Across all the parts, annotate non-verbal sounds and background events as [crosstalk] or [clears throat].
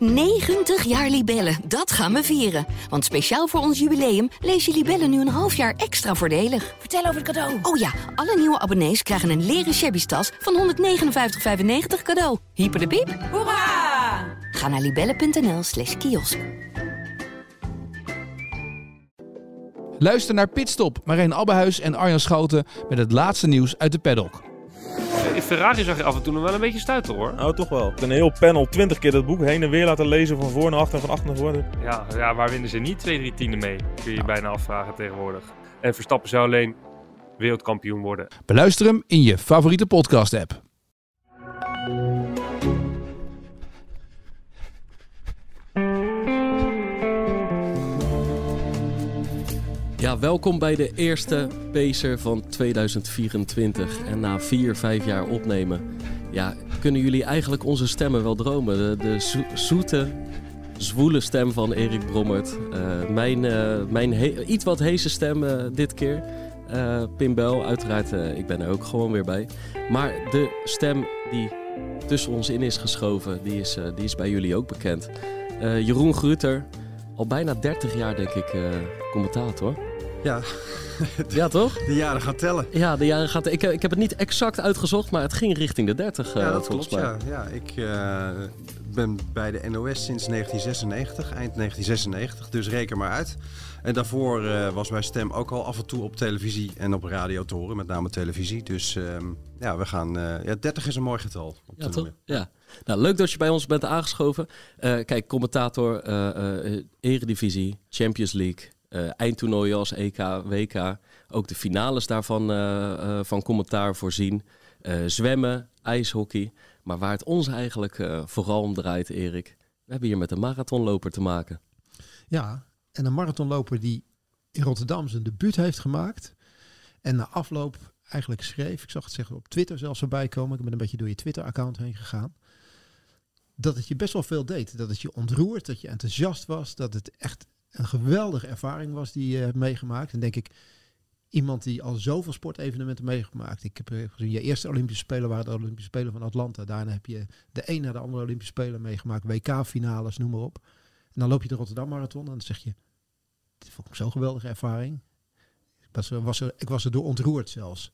90 jaar Libellen, dat gaan we vieren. Want speciaal voor ons jubileum lees je Libellen nu een half jaar extra voordelig. Vertel over het cadeau. Oh ja, alle nieuwe abonnees krijgen een leren shabby tas van 159,95 cadeau. Hyper de piep. Hoera! Ga naar libellen.nl slash kiosk. Luister naar Pitstop, Marijn Abbehuis en Arjan Schouten met het laatste nieuws uit de paddock. In Ferrari zag je af en toe nog wel een beetje stuiten hoor. Nou, toch wel. Een heel panel, 20 keer dat boek heen en weer laten lezen van voor naar achter en van achter naar voren. Ja, ja waar winnen ze niet twee, drie tienden mee? Kun je je bijna afvragen tegenwoordig. En Verstappen zou alleen wereldkampioen worden. Beluister hem in je favoriete podcast-app. Ja, welkom bij de eerste Pacer van 2024. En na vier, vijf jaar opnemen, ja, kunnen jullie eigenlijk onze stemmen wel dromen. De, de zo- zoete, zwoele stem van Erik Brommert. Eh, mijn eh, mijn iets wat heese stem eh, dit keer. Pim Bel, uiteraard, ik ben er ook gewoon weer bij. Maar de stem die tussen ons in is geschoven, die is, die is bij jullie ook bekend. Jeroen Gruter, al bijna 30 jaar denk ik commentator. Ja, [laughs] Ja, toch? de jaren gaan tellen. Ja, de jaren gaat. Ik, ik heb het niet exact uitgezocht, maar het ging richting de 30. eh, ja, dat klopt. Ja. Ja, ik eh, ben bij de NOS sinds 1996, eind 1996, dus reken maar uit. En daarvoor eh, was mijn stem ook al af en toe op televisie en op radio te horen, met name televisie. Dus ehm, ja, we gaan. eh, ja, 30 is een mooi getal. Op Ja, te toch? noemen. Ja. Nou, leuk dat je bij ons bent aangeschoven. Eh, kijk, commentator, eh, eh, Eredivisie, Champions League, eh, eindtoernooien als EK, WK. Ook de finales daarvan eh, eh, van commentaar voorzien. Zwemmen, ijshockey. Maar waar het ons eigenlijk vooral om draait, Erik. We hebben hier met een marathonloper te maken. Ja, en een marathonloper die in Rotterdam zijn debuut heeft gemaakt. En na afloop eigenlijk schreef, ik zag het zeggen op Twitter zelfs voorbij komen. Ik ben een beetje door je Twitter-account heen gegaan. Dat het je best wel veel deed. Dat het je ontroert, dat je enthousiast was. Dat het echt een geweldige ervaring was die je hebt meegemaakt. En denk ik, iemand die al zoveel sportevenementen meegemaakt. Ik heb eh, gezien, je eerste Olympische Spelen waren de Olympische Spelen van Atlanta. Daarna heb je de een na de andere Olympische Spelen meegemaakt. WK-finales, noem maar op. En dan loop je de Rotterdam Marathon en dan zeg je, dit vond ik zo'n geweldige ervaring. Ik was er, ik was er door ontroerd zelfs.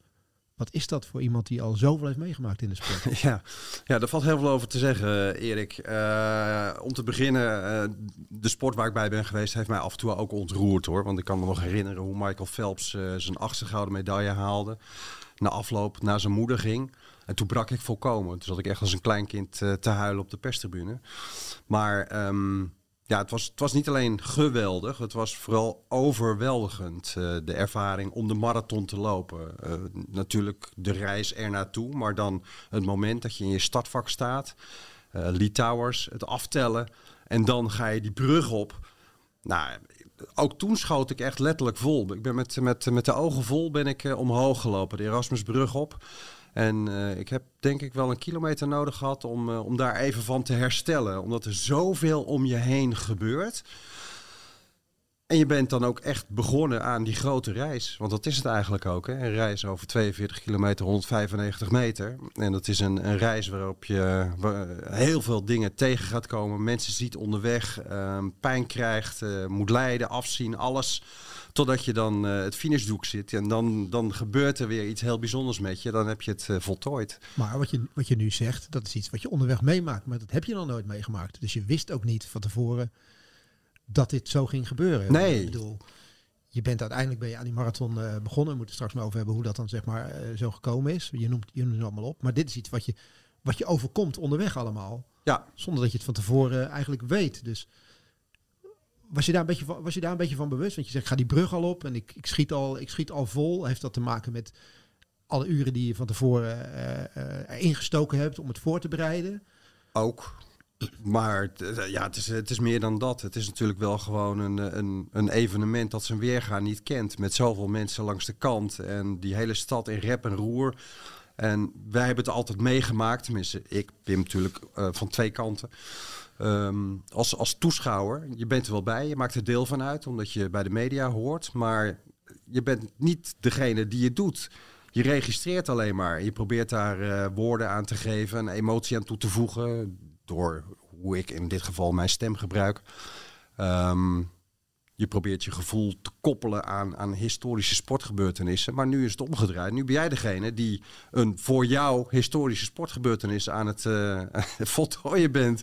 Wat is dat voor iemand die al zoveel heeft meegemaakt in de sport? [laughs] Ja, ja, daar valt heel veel over te zeggen, Erik. Eh, om te beginnen, eh, de sport waar ik bij ben geweest heeft mij af en toe ook ontroerd hoor. Want ik kan me nog herinneren hoe Michael Phelps eh, zijn achtste gouden medaille haalde. Na afloop naar zijn moeder ging. En toen brak ik volkomen. Toen zat ik echt als een kleinkind eh, te huilen op de perstribune. Maar ehm, ja, het was, het was niet alleen geweldig. Het was vooral overweldigend. eh, de ervaring om de marathon te lopen. Eh, natuurlijk de reis er naartoe. Maar dan het moment dat je in je startvak staat. eh Lee Towers, het aftellen. En dan ga je die brug op. Nou, ook toen schoot ik echt letterlijk vol. Ik ben met, met, met de ogen vol ben ik omhoog gelopen. De Erasmusbrug op. En eh, ik heb denk ik wel een kilometer nodig gehad om, eh, om daar even van te herstellen. Omdat er zoveel om je heen gebeurt. En je bent dan ook echt begonnen aan die grote reis. Want dat is het eigenlijk ook. Hè? Een reis over 42 kilometer, 195 meter. En dat is een, een reis waarop je heel veel dingen tegen gaat komen. Mensen ziet onderweg, eh, pijn krijgt, eh, moet lijden, afzien, alles. Totdat je dan eh, het finishdoek zit. En dan, dan gebeurt er weer iets heel bijzonders met je. Dan heb je het eh, voltooid. Maar wat je, wat je nu zegt, dat is iets wat je onderweg meemaakt. Maar dat heb je nog nooit meegemaakt. Dus je wist ook niet van tevoren dat dit zo ging gebeuren. Nee. Ik bedoel, je bent uiteindelijk ben je aan die marathon eh, begonnen. We moeten straks maar over hebben hoe dat dan zeg maar zo gekomen is. Je noemt, je noemt het allemaal op. Maar dit is iets wat je, wat je overkomt onderweg allemaal. Ja. Zonder dat je het van tevoren eigenlijk weet. Dus was je daar een beetje van, was je daar een beetje van bewust? Want je zegt, ik ga die brug al op en ik, ik, schiet al, ik schiet al vol. Heeft dat te maken met alle uren die je van tevoren eh, eh, erin gestoken hebt om het voor te bereiden? Ook. Maar eh, ja, het, is, het is meer dan dat. Het is natuurlijk wel gewoon een, een, een evenement dat zijn weerga niet kent. Met zoveel mensen langs de kant. En die hele stad in rep en roer. En wij hebben het altijd meegemaakt. Tenminste, ik, Pim natuurlijk, van twee kanten. Ehm, als, als toeschouwer, je bent er wel bij. Je maakt er deel van uit, omdat je bij de media hoort. Maar je bent niet degene die het doet. Je registreert alleen maar. Je probeert daar eh, woorden aan te geven, een emotie aan toe te voegen. Door hoe ik in dit geval mijn stem gebruik. Ehm, je probeert je gevoel te koppelen aan, aan historische sportgebeurtenissen. Maar nu is het omgedraaid. Nu ben jij degene die een voor jou historische sportgebeurtenis aan het uh, [laughs] voltooien bent.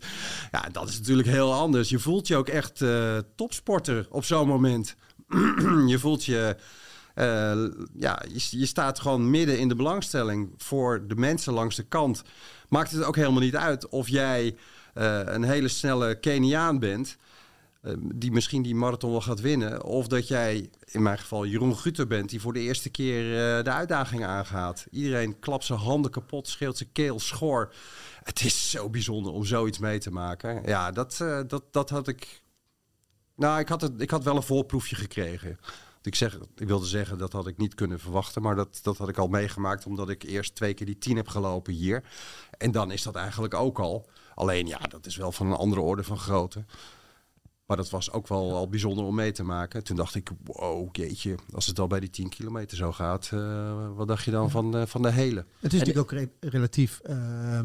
Ja, dat is natuurlijk heel anders. Je voelt je ook echt uh, topsporter op zo'n moment. [clears throat] je voelt je... Uh, ja, je, je, staat gewoon midden in de belangstelling voor de mensen langs de kant. Maakt het ook helemaal niet uit of jij een hele snelle Keniaan bent. Ehm, die misschien die marathon wel gaat winnen. Of dat jij, in mijn geval Jeroen Guter bent, die voor de eerste keer uh, de uitdaging aangaat. Iedereen klapt zijn handen kapot, scheelt zijn keel, schor. Het is zo bijzonder om zoiets mee te maken. Ja, dat, uh, dat, dat had ik... Nou, ik had, ik had wel een voorproefje gekregen. Ik, zeg, ik wilde zeggen, dat had ik niet kunnen verwachten. Maar dat, dat had ik al meegemaakt, omdat ik eerst twee keer die tien heb gelopen hier. En dan is dat eigenlijk ook al. Alleen ja, dat is wel van een andere orde van grootte. Maar dat was ook wel al bijzonder om mee te maken. Toen dacht ik, wow, jeetje, als het al bij die 10 kilometer zo gaat, uh, wat dacht je dan van, uh, van de hele? Het is natuurlijk ook re relatief uh,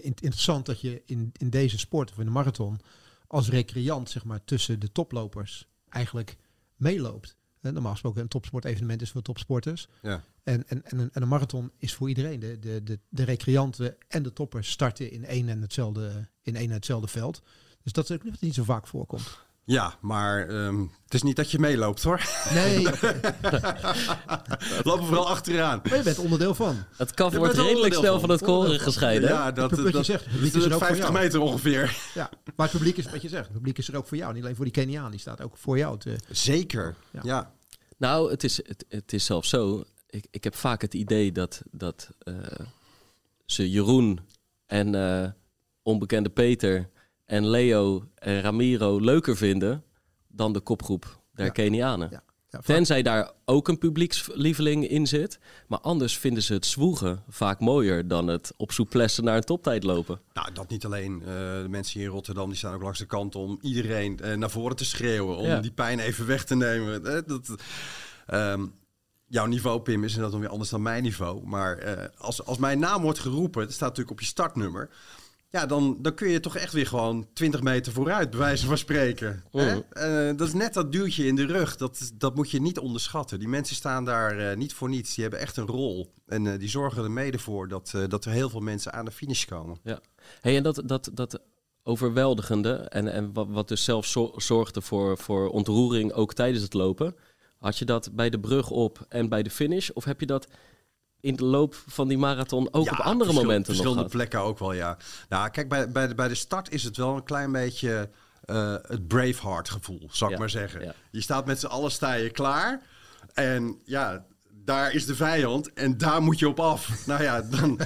interessant dat je in, in deze sport, of in de marathon, als recreant, zeg maar, tussen de toplopers eigenlijk meeloopt. Normaal gesproken een topsportevenement is voor topsporters. Ja. En, en, en, een, en een marathon is voor iedereen. De, de, de, de recreanten en de toppers starten in één en hetzelfde, in één en hetzelfde veld. Dus dat is ook niet, niet zo vaak voorkomt. Ja, maar um, het is niet dat je meeloopt hoor. Nee. [laughs] Lopen vooral achteraan. Maar je bent onderdeel van. Het kaf wordt redelijk snel van het koren gescheiden. Ja, dat, het, dat, je zegt, het publiek is is er ook 50 voor jou. meter ongeveer. Ja, maar het publiek is wat je zegt. Het publiek is er ook voor jou. Niet alleen voor die Keniaan. Die staat ook voor jou. Te, Zeker, ja. ja. Nou, het is, het, het is zelfs zo. Ik, ik heb vaak het idee dat, dat uh, ze Jeroen en uh, onbekende Peter en Leo en Ramiro leuker vinden dan de kopgroep der ja. Kenianen. Ja. Ja, Tenzij daar ook een publiekslieveling in zit. Maar anders vinden ze het zwoegen vaak mooier dan het op souplesse naar een toptijd lopen. Nou, dat niet alleen. Uh, de mensen hier in Rotterdam die staan ook langs de kant om iedereen uh, naar voren te schreeuwen. Om die pijn even weg te nemen. Uh, dat, um, jouw niveau, Pim, is inderdaad nog weer anders dan mijn niveau. Maar als, als mijn naam wordt geroepen, dat staat natuurlijk op je startnummer. Ja, dan, dan kun je toch echt weer gewoon 20 meter vooruit, bij wijze van spreken. Mm. Hè? Uh, dat is net dat duwtje in de rug. Dat, dat moet je niet onderschatten. Die mensen staan daar uh, niet voor niets. Die hebben echt een rol. En uh, die zorgen er mede voor dat, dat er heel veel mensen aan de finish komen. Ja. Hey, en dat, dat, dat overweldigende en, en wat, wat dus zelf zorgde voor, voor ontroering ook tijdens het lopen. Had je dat bij de brug op en bij de finish? Of heb je dat in de loop van die marathon ook ja, op andere momenten verschillende nog plekken ook wel, ja. Nou, kijk, bij, bij, de, bij de start is het wel een klein beetje uh, het Braveheart gevoel, zou ik Ja, maar zeggen. ja. Je staat met z'n allen sta je klaar. En ja, daar is de vijand en daar moet je op af. nou ja, dan,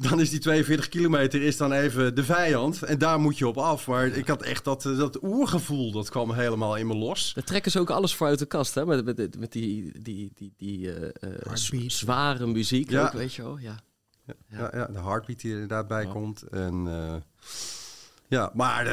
dan is die 42 kilometer is dan even de vijand en daar moet je op af. Maar ik had echt dat, dat oergevoel, dat kwam helemaal in me los. Daar trekken ze ook alles voor uit de kast, hè? Met, met, met die, die, die, die eh, eh, zware muziek, Ja. ook, weet je wel. Ja. Ja, ja, de heartbeat die er inderdaad bij komt. En, eh, ja, maar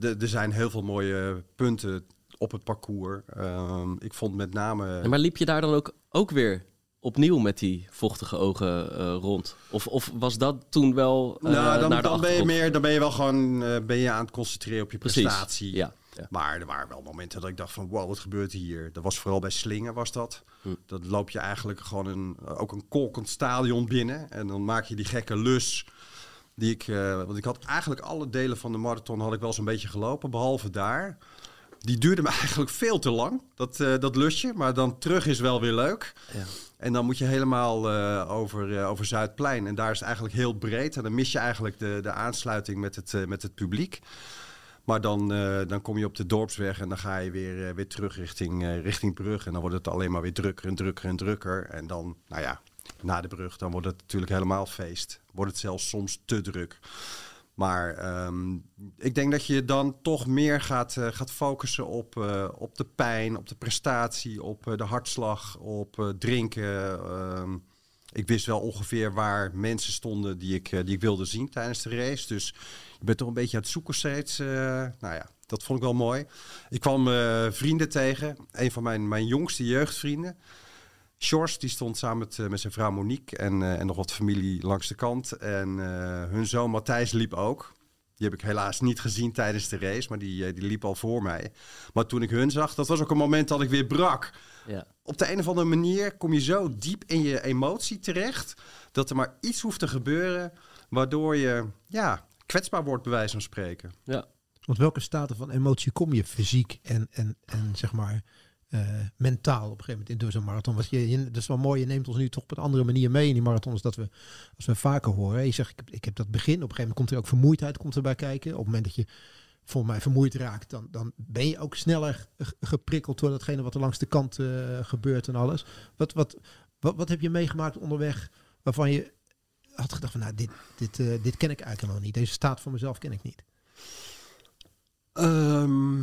er zijn heel veel mooie punten op het parcours. Ehm, ik vond met name... Maar liep je daar dan ook, ook weer opnieuw met die vochtige ogen eh, rond? Of, of was dat toen wel eh, nou, dan, naar de dan ben je meer, dan ben je wel gewoon eh, ben je aan het concentreren op je Precies, prestatie. ja. ja. Maar er waren wel momenten dat ik dacht van wow, wat gebeurt hier? Dat was vooral bij Slingen was dat. Hm. Dat loop je eigenlijk gewoon een, ook een kolkend stadion binnen. En dan maak je die gekke lus. Die ik, want ik had eigenlijk alle delen van de marathon had ik wel zo'n beetje gelopen, behalve daar. Die duurde me [laughs] eigenlijk veel te lang, dat, eh, dat lusje. Maar dan terug is wel weer leuk. Ja. En dan moet je helemaal eh, over, eh, over Zuidplein. En daar is het eigenlijk heel breed. En dan mis je eigenlijk de, de aansluiting met het, met het publiek. Maar dan, dan kom je op de dorpsweg en dan ga je weer, weer terug richting, richting Brug. En dan wordt het alleen maar weer drukker en drukker en drukker. En dan, nou ja, na de brug, dan wordt het natuurlijk helemaal feest. Wordt het zelfs soms te druk. Maar ehm, ik denk dat je dan toch meer gaat, eh, gaat focussen op, eh, op de pijn, op de prestatie, op eh, de hartslag, op drinken. Ehm, ik wist wel ongeveer waar mensen stonden die ik, die ik wilde zien tijdens de race. Dus je bent toch een beetje aan het zoeken steeds. nou ja, dat vond ik wel mooi. Ik kwam vrienden tegen. Een van mijn, mijn jongste jeugdvrienden. Sjors, die stond samen met, eh, met zijn vrouw Monique en, eh, en nog wat familie langs de kant. En eh, hun zoon Matthijs liep ook. Die heb ik helaas niet gezien tijdens de race, maar die, die liep al voor mij. Maar toen ik hun zag, dat was ook een moment dat ik weer brak. Ja. Op de een of andere manier kom je zo diep in je emotie terecht... dat er maar iets hoeft te gebeuren... waardoor je ja, kwetsbaar wordt, bij wijze van spreken. ja. Want welke staten van emotie kom je fysiek en, en, en zeg maar mentaal op een gegeven moment door zo'n marathon? Want je, je, dat is wel mooi, je neemt ons nu toch op een andere manier mee in die marathons dat we, als we vaker horen. Je zegt, ik heb, ik heb dat begin, op een gegeven moment komt er ook vermoeidheid komt erbij kijken. Op het moment dat je voor mij vermoeid raakt, dan, dan ben je ook sneller ge- geprikkeld door datgene wat er langs de kant eh, gebeurt en alles. Wat, wat, wat, wat heb je meegemaakt onderweg waarvan je had gedacht van nou, dit, dit, eh, dit ken ik eigenlijk helemaal niet. Deze staat van mezelf ken ik niet. Ehm,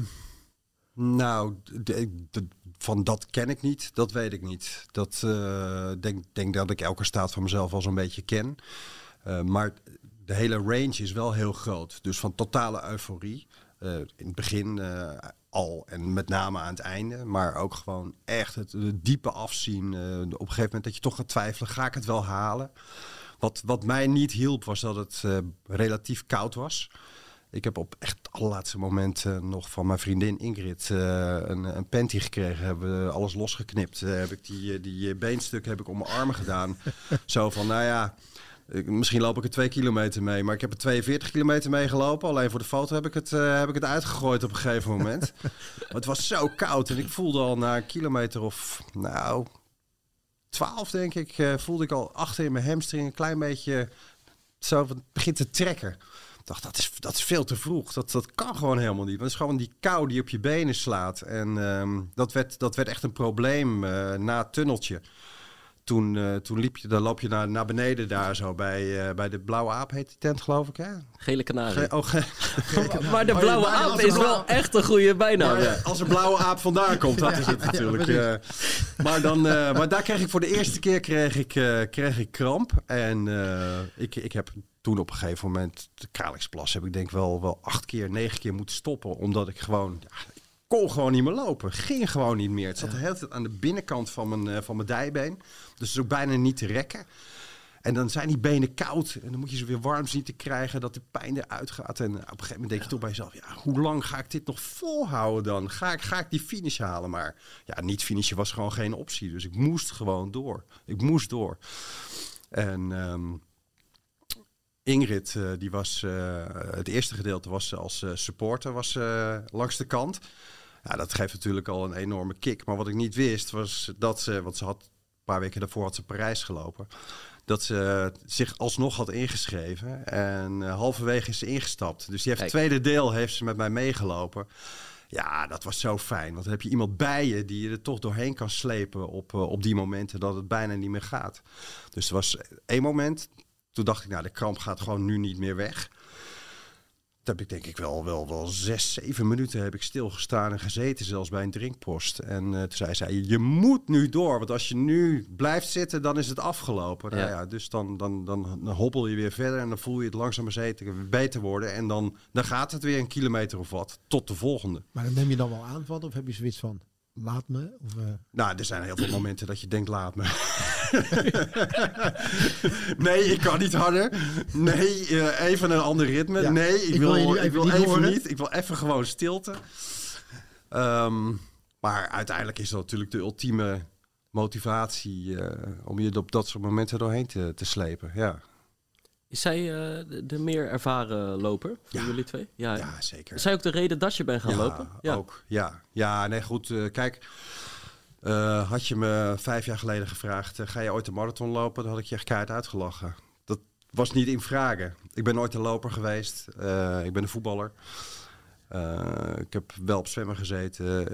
nou, van dat ken ik niet, dat weet ik niet. Dat eh, denk, denk dat ik elke staat van mezelf al zo'n beetje ken. Eh, maar de hele range is wel heel groot. Dus van totale euforie. eh, in het begin al en met name aan het einde. Maar ook gewoon echt het, het diepe afzien. op een gegeven moment dat je toch gaat twijfelen, ga ik het wel halen? Wat, wat mij niet hielp was dat het relatief koud was. Ik heb op echt het allerlaatste moment eh, nog van mijn vriendin Ingrid eh, een, een panty gekregen. Hebben we alles losgeknipt. Eh, heb ik die, die beenstukken heb ik om mijn armen gedaan. [laughs] Zo van, nou ja, ik- misschien loop ik er twee kilometer mee. Maar ik heb er 42 kilometer mee gelopen. Alleen voor de foto heb ik het, heb ik het uitgegooid op een gegeven moment. [laughs] Het was zo koud. En ik voelde al na een kilometer of, nou, 12 denk ik, voelde ik al achter in mijn hamstring een klein beetje zo begint te trekken. Dat is, dat is veel te vroeg. Dat, dat kan gewoon helemaal niet. Want is gewoon die kou die op je benen slaat. En ehm, dat, werd, dat werd echt een probleem eh, na het tunneltje. Toen, eh, toen liep je, dan loop je naar, naar beneden daar zo bij, eh, bij de Blauwe Aap, heet die tent geloof ik hè? Gele kanarie. Ge- oh, ge- [laughs] maar de blauwe bijna aap is wel echt een goede bijnaam. maar, Ja. als een blauwe aap vandaan komt, dat is het natuurlijk. eh. maar, dan, eh, maar daar kreeg ik voor de eerste keer kreeg ik, eh, kreeg ik kramp. En eh, ik, ik heb toen op een gegeven moment, de Kralingsplas, heb ik denk wel, wel acht keer, negen keer moeten stoppen. Omdat ik gewoon, ja, kon gewoon niet meer lopen. Ging gewoon niet meer. Het zat de hele tijd aan de binnenkant van mijn, eh, van mijn dijbeen. Dus het is ook bijna niet te rekken. En dan zijn die benen koud. En dan moet je ze weer warm zien te krijgen. Dat de pijn eruit gaat. En op een gegeven moment denk je toch bij jezelf. Ja, hoe lang ga ik dit nog volhouden dan? Ga ik, ga ik die finish halen? Maar ja, niet finishen was gewoon geen optie. Dus ik moest gewoon door. Ik moest door. En ehm, Ingrid, eh, die was... eh, het eerste gedeelte was als supporter was, langs de kant. Ja, dat geeft natuurlijk al een enorme kick. Maar wat ik niet wist was dat ze... Want ze had een paar weken daarvoor had ze Parijs gelopen dat ze zich alsnog had ingeschreven. En eh, halverwege is ze ingestapt. Dus die heeft het tweede deel heeft ze met mij meegelopen. Ja, dat was zo fijn. Want dan heb je iemand bij je die je er toch doorheen kan slepen op, eh, op die momenten dat het bijna niet meer gaat. Dus er was één moment. Toen dacht ik, nou, de kramp gaat gewoon nu niet meer weg. Heb ik denk ik wel, wel, wel zes, zeven minuten heb ik stilgestaan en gezeten, zelfs bij een drinkpost. En eh, toen zei zij, je moet nu door, want als je nu blijft zitten, dan is het afgelopen. Nou Ja. ja, dus dan, dan, dan, dan hobbel je weer verder en dan voel je het langzaam zeker beter worden. En dan, dan gaat het weer een kilometer of wat, tot de volgende. Maar dan neem je dan wel aanval of heb je zoiets van, laat me? Of, eh, Nou, er zijn heel veel momenten dat je denkt, laat me. [laughs] nee, ik kan niet harder. Nee, eh, even een ander ritme. Ja, nee, ik, ik wil nu ik even wil even niet. Ik wil even gewoon stilte. Ehm, maar uiteindelijk is dat natuurlijk de ultieme motivatie eh, om je op dat soort momenten doorheen te, te slepen. Ja, Is zij eh, de, meer ervaren loper van Ja. jullie twee? Ja. ja zeker. Is zij ook de reden dat je bent gaan ja, lopen? Ja. ook. Ja, ja nee, goed. eh, kijk, eh, had je me vijf jaar geleden gevraagd... ga je ooit een marathon lopen? Dan had ik je echt keihard uitgelachen. Dat was niet in vragen. Ik ben nooit een loper geweest. Ik ben een voetballer. Ik heb wel op zwemmen gezeten.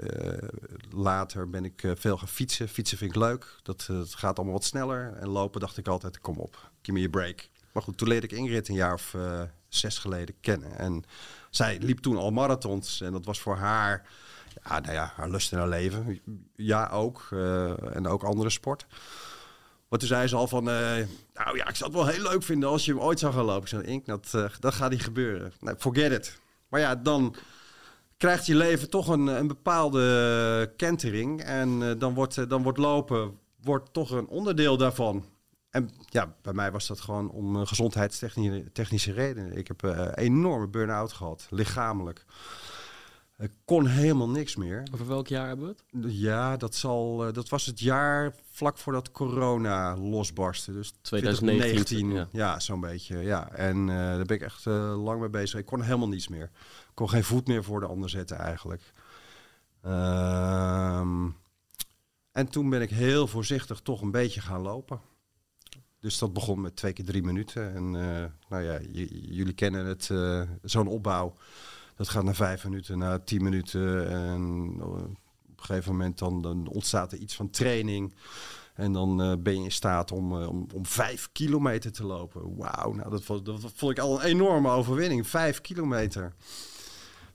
Later ben ik veel gaan fietsen. Fietsen vind ik leuk. Dat, dat gaat allemaal wat sneller. En lopen dacht ik altijd, kom op, give me a break. Maar goed, toen leerde ik Ingrid een jaar of eh, zes geleden kennen. En zij liep toen al marathons. En dat was voor haar, ja, nou ja, haar lust in haar leven. Ja, ook. eh, en ook andere sport. Maar toen zei ze al van, eh, nou ja, ik zou het wel heel leuk vinden als je ooit zou gaan lopen. Ik zei, Ink, dat, dat gaat niet gebeuren. Nou, forget it. Maar ja, dan krijgt je leven toch een, een bepaalde kentering. En dan, wordt, dan wordt lopen wordt toch een onderdeel daarvan. En ja, bij mij was dat gewoon om uh, gezondheidstechnische technische redenen. Ik heb een enorme burn-out gehad, lichamelijk. Ik kon helemaal niks meer. Over welk jaar hebben we het? Ja, dat, zal, uh, dat was het jaar vlak voordat corona losbarstte. Dus 2019. 2019, ja, ja zo'n beetje. Ja. En daar ben ik echt lang mee bezig. Ik kon helemaal niets meer. Ik kon geen voet meer voor de ander zetten eigenlijk. Ehm, en toen ben ik heel voorzichtig toch een beetje gaan lopen. Dus dat begon met twee keer drie minuten. En uh, nou ja, jullie kennen het, uh, zo'n opbouw. Dat gaat naar vijf minuten, naar tien minuten. En op een gegeven moment dan, dan ontstaat er iets van training. En dan ben je in staat om, om, om vijf kilometer te lopen. Wauw, nou dat, dat vond ik al een enorme overwinning. Vijf kilometer.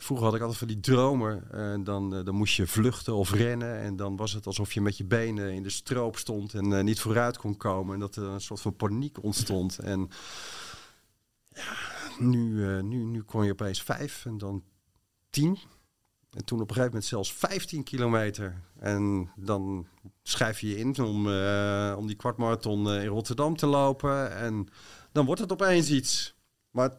Vroeger had ik altijd van die dromen. En dan, uh, dan moest je vluchten of rennen. En dan was het alsof je met je benen in de stroop stond en uh, niet vooruit kon komen. En dat er een soort van paniek ontstond. En ja, nu, uh, nu, nu kon je opeens vijf en dan tien. En toen op een gegeven moment zelfs 15 kilometer. En dan schrijf je je in om, om die kwartmarathon in Rotterdam te lopen. En dan wordt het opeens iets. Maar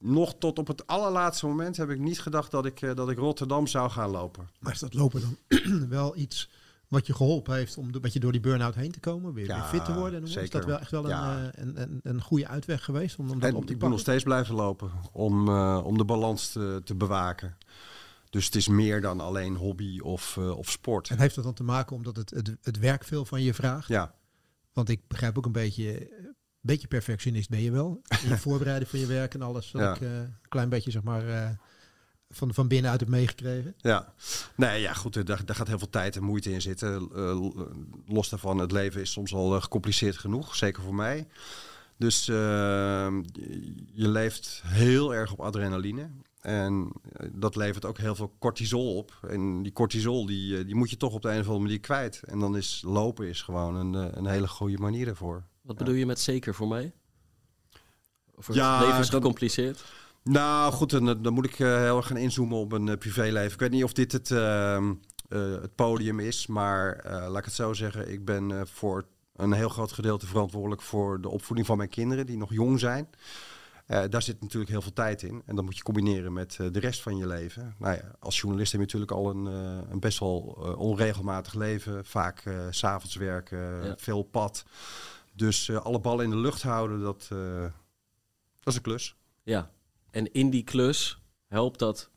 nog tot op het allerlaatste moment heb ik niet gedacht dat ik, uh, dat ik Rotterdam zou gaan lopen. Maar is dat lopen dan [clears throat] wel iets wat je geholpen heeft om een beetje door die burn-out heen te komen? Weer, ja, weer fit te worden? En zeker. Is dat wel echt wel ja. een, uh, een, een, een, goede uitweg geweest om, om dat en op te ik moet nog steeds blijven lopen om, uh, om de balans te, te, bewaken. Dus het is meer dan alleen hobby of, of sport. En heeft dat dan te maken omdat het, het, het werk veel van je vraagt? Ja. Want ik begrijp ook een beetje beetje perfectionist ben je wel. [laughs] In je voorbereiden van je werk en alles. Dat Ja. ik uh, een klein beetje zeg maar uh, van, van binnenuit heb meegekregen. Ja, nee, ja, goed, daar, daar gaat heel veel tijd en moeite in zitten. Uh, los daarvan, het leven is soms al gecompliceerd genoeg, zeker voor mij. Dus je leeft heel erg op adrenaline. En dat levert ook heel veel cortisol op. En die cortisol die, die moet je toch op de een of andere manier kwijt. En dan is lopen is gewoon een, een hele goede manier ervoor. Wat bedoel je met zeker voor mij? Of Ja, het leven is dat- gecompliceerd? Nou goed, dan, dan moet ik eh, heel erg gaan inzoomen op een eh, privéleven. Ik weet niet of dit het, ehm, eh, het podium is, maar laat ik het zo zeggen. Ik ben voor een heel groot gedeelte verantwoordelijk voor de opvoeding van mijn kinderen die nog jong zijn. Daar zit natuurlijk heel veel tijd in. En dat moet je combineren met de rest van je leven. Nou ja, als journalist heb je natuurlijk al een, een best wel onregelmatig leven. Vaak s s'avonds werken, Ja. veel pad. Dus eh, alle ballen in de lucht houden, dat, eh, dat is een klus. Ja. En in die klus helpt dat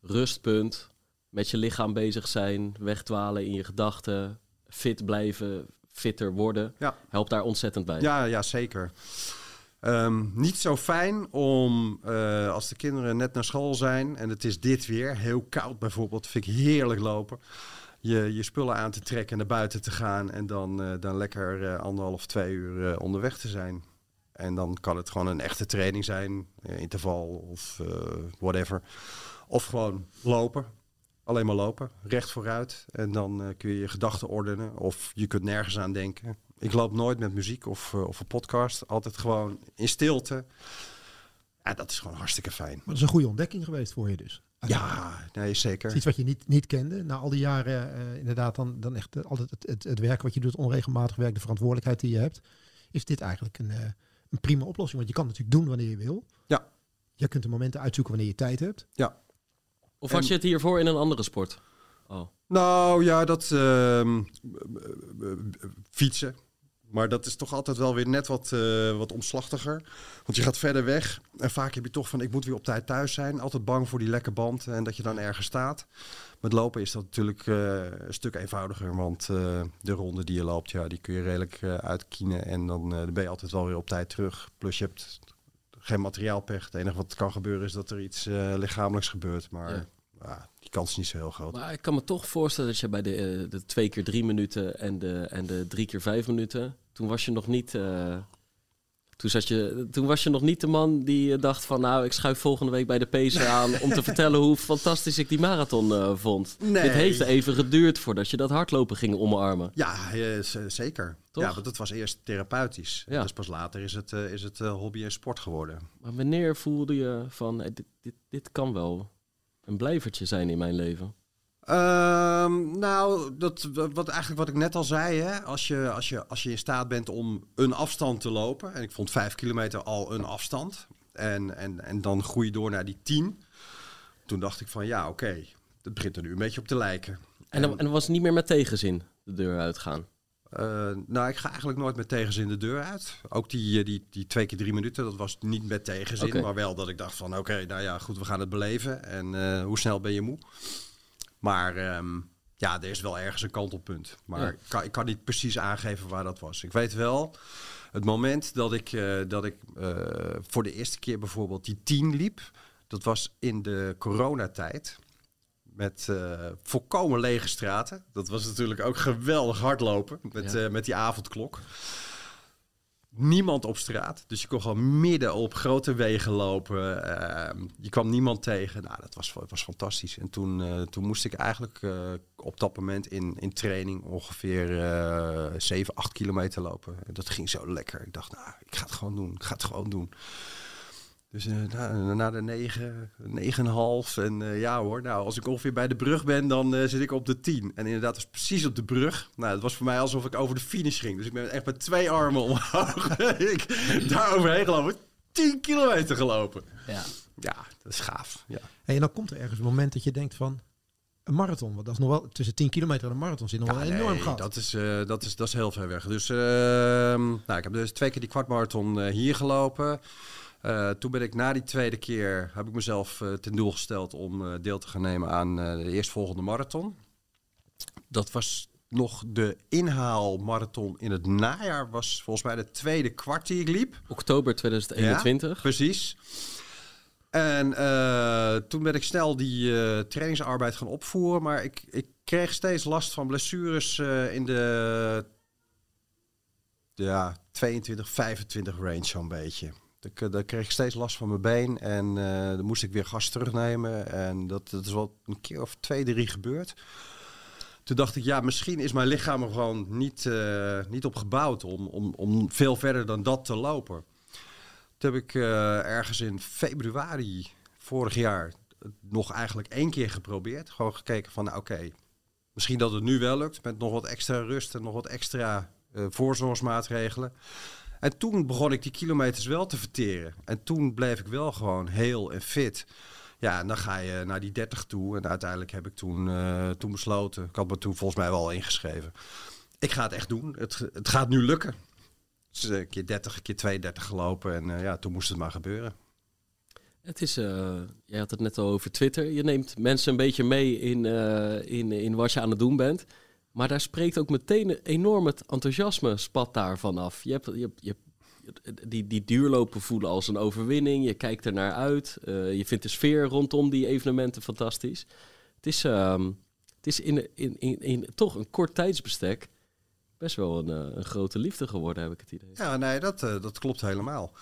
rustpunt, met je lichaam bezig zijn, wegdwalen in je gedachten, fit blijven, fitter worden. Ja. Helpt daar ontzettend bij. Ja, ja zeker. Ehm, niet zo fijn om eh, als de kinderen net naar school zijn en het is dit weer, heel koud bijvoorbeeld, vind ik heerlijk lopen. Je, je spullen aan te trekken, naar buiten te gaan en dan, eh, dan lekker eh, anderhalf, twee uur eh, onderweg te zijn. En dan kan het gewoon een echte training zijn, interval of whatever. Of gewoon lopen. Alleen maar lopen, recht vooruit. En dan kun je je gedachten ordenen. Of je kunt nergens aan denken. Ik loop nooit met muziek of, of een podcast. Altijd gewoon in stilte. Ja, dat is gewoon hartstikke fijn. Maar dat is een goede ontdekking geweest voor je dus. Ja, nee, Het is zeker. iets wat je niet, niet kende. Na al die jaren eh, inderdaad dan, dan echt eh, altijd het, het, het werk wat je doet, onregelmatig werk, de verantwoordelijkheid die je hebt. Is dit eigenlijk een, eh, een prima oplossing? Want je kan het natuurlijk doen wanneer je wil. Ja. Je kunt de momenten uitzoeken wanneer je tijd hebt. Of had En- je het hiervoor in een andere sport? Oh. Nou ja, dat ehm, fietsen. Maar dat is toch altijd wel weer net wat, eh, wat omslachtiger. Want je gaat verder weg. En vaak heb je toch van, ik moet weer op tijd thuis zijn. Altijd bang voor die lekke band en dat je dan ergens staat. Met lopen is dat natuurlijk eh, een stuk eenvoudiger. Want eh, de ronde die je loopt, ja, die kun je redelijk uitkienen. En dan, ben je altijd wel weer op tijd terug. Plus je hebt geen materiaalpech. Het enige wat kan gebeuren is dat er iets lichamelijks gebeurt. Maar. Ja, die kans is niet zo heel groot. Maar ik kan me toch voorstellen dat je bij de, eh, de twee keer drie minuten en de, en de drie keer vijf minuten, toen was je nog niet. eh, toen, zat je, toen was je nog niet de man die dacht van nou, ik schuif volgende week bij de Pacer aan om te [laughs] vertellen hoe fantastisch ik die marathon eh, vond. Nee. Dit heeft even geduurd voordat je dat hardlopen ging omarmen. Ja, zeker. Toch? Ja, want het was eerst therapeutisch. Ja. Dus pas later is het, is het hobby en sport geworden. Maar wanneer voelde je van dit, dit, dit kan wel een blijvertje zijn in mijn leven? Ehm, nou, dat, wat, eigenlijk wat ik net al zei. Hè? Als, je, als, je, als je in staat bent om een afstand te lopen. En ik vond vijf kilometer al een afstand. En, en, en dan groei je door naar die tien. Toen dacht ik van ja, oké. dat begint er nu een beetje op te lijken. En en was het niet meer met tegenzin de deur uitgaan. Eh, nou, ik ga eigenlijk nooit met tegenzin de deur uit. Ook die, eh, die, die twee keer drie minuten, dat was niet met tegenzin. Maar wel dat ik dacht van, oké, nou ja, goed, we gaan het beleven. En eh, hoe snel ben je moe? Maar ehm, ja, er is wel ergens een kantelpunt. Maar Ja. ik, kan, ik kan niet precies aangeven waar dat was. Ik weet wel, het moment dat ik, dat ik voor de eerste keer bijvoorbeeld die 10 liep... dat was in de coronatijd met eh, volkomen lege straten. Dat was natuurlijk ook geweldig hardlopen met, Ja. eh, met die avondklok. Niemand op straat. Dus je kon gewoon midden op grote wegen lopen. Ehm, je kwam niemand tegen. Nou, dat was, was fantastisch. En toen, eh, toen moest ik eigenlijk op dat moment in, in training ongeveer eh 7, 8 kilometer lopen. En dat ging zo lekker. Ik dacht, nou, ik ga het gewoon doen. Ik ga het gewoon doen. Dus eh, na, na de 9, 9,5 en eh, ja hoor, nou als ik ongeveer bij de brug ben, dan eh, zit ik op de 10. En inderdaad, dat was precies op de brug. Nou, het was voor mij alsof ik over de finish ging. Dus ik ben echt met twee armen omhoog. [laughs] ik daar overheen gelopen. 10 kilometer gelopen. Ja. Ja, dat is gaaf. Ja. Hey, en dan komt er ergens een moment dat je denkt van een marathon. Want dat is nog wel tussen 10 kilometer en een marathon zit nog Ja, wel een enorm nee, gat. Dat is, eh, dat, is, dat is heel ver weg. Dus ehm, nou, ik heb dus twee keer die kwartmarathon eh, hier gelopen. Eh, toen ben ik na die tweede keer, heb ik mezelf eh, ten doel gesteld om eh, deel te gaan nemen aan de eerstvolgende marathon. Dat was nog de inhaalmarathon in het najaar. Was volgens mij de tweede kwart die ik liep. Oktober 2021. Precies. En toen ben ik snel die trainingsarbeid gaan opvoeren. Maar ik, ik kreeg steeds last van blessures in de ja, 22, 25 range zo'n beetje. Ik, eh, kreeg ik steeds last van mijn been en eh, dan moest ik weer gas terugnemen. En dat, dat is wel een keer of twee, drie gebeurd. Toen dacht ik, ja, misschien is mijn lichaam er gewoon niet, eh, niet op gebouwd om, om, om veel verder dan dat te lopen. Toen heb ik ergens in februari vorig jaar nog eigenlijk één keer geprobeerd. Gewoon gekeken van, nou, oké, misschien dat het nu wel lukt met nog wat extra rust en nog wat extra voorzorgsmaatregelen. En toen begon ik die kilometers wel te verteren. En toen bleef ik wel gewoon heel en fit. Ja, en dan ga je naar die 30 toe. En uiteindelijk heb ik toen, eh, toen besloten. Ik had me toen volgens mij wel ingeschreven. Ik ga het echt doen. Het, het gaat nu lukken. Dus een keer 30, een keer 32 gelopen. En eh, ja, toen moest het maar gebeuren. Het is, eh jij had het net al over Twitter. Je neemt mensen een beetje mee in, eh, in, in wat je aan het doen bent. Maar daar spreekt ook meteen enorm het enthousiasme spat daarvan af. Je hebt, je je die, die duurlopen voelen als een overwinning. Je kijkt er naar uit. Eh, je vindt de sfeer rondom die evenementen fantastisch. Het is, ehm, het is in, in, in, in toch een kort tijdsbestek best wel een, eh, een grote liefde geworden, heb ik het idee. Ja, nee, dat, eh, dat klopt helemaal.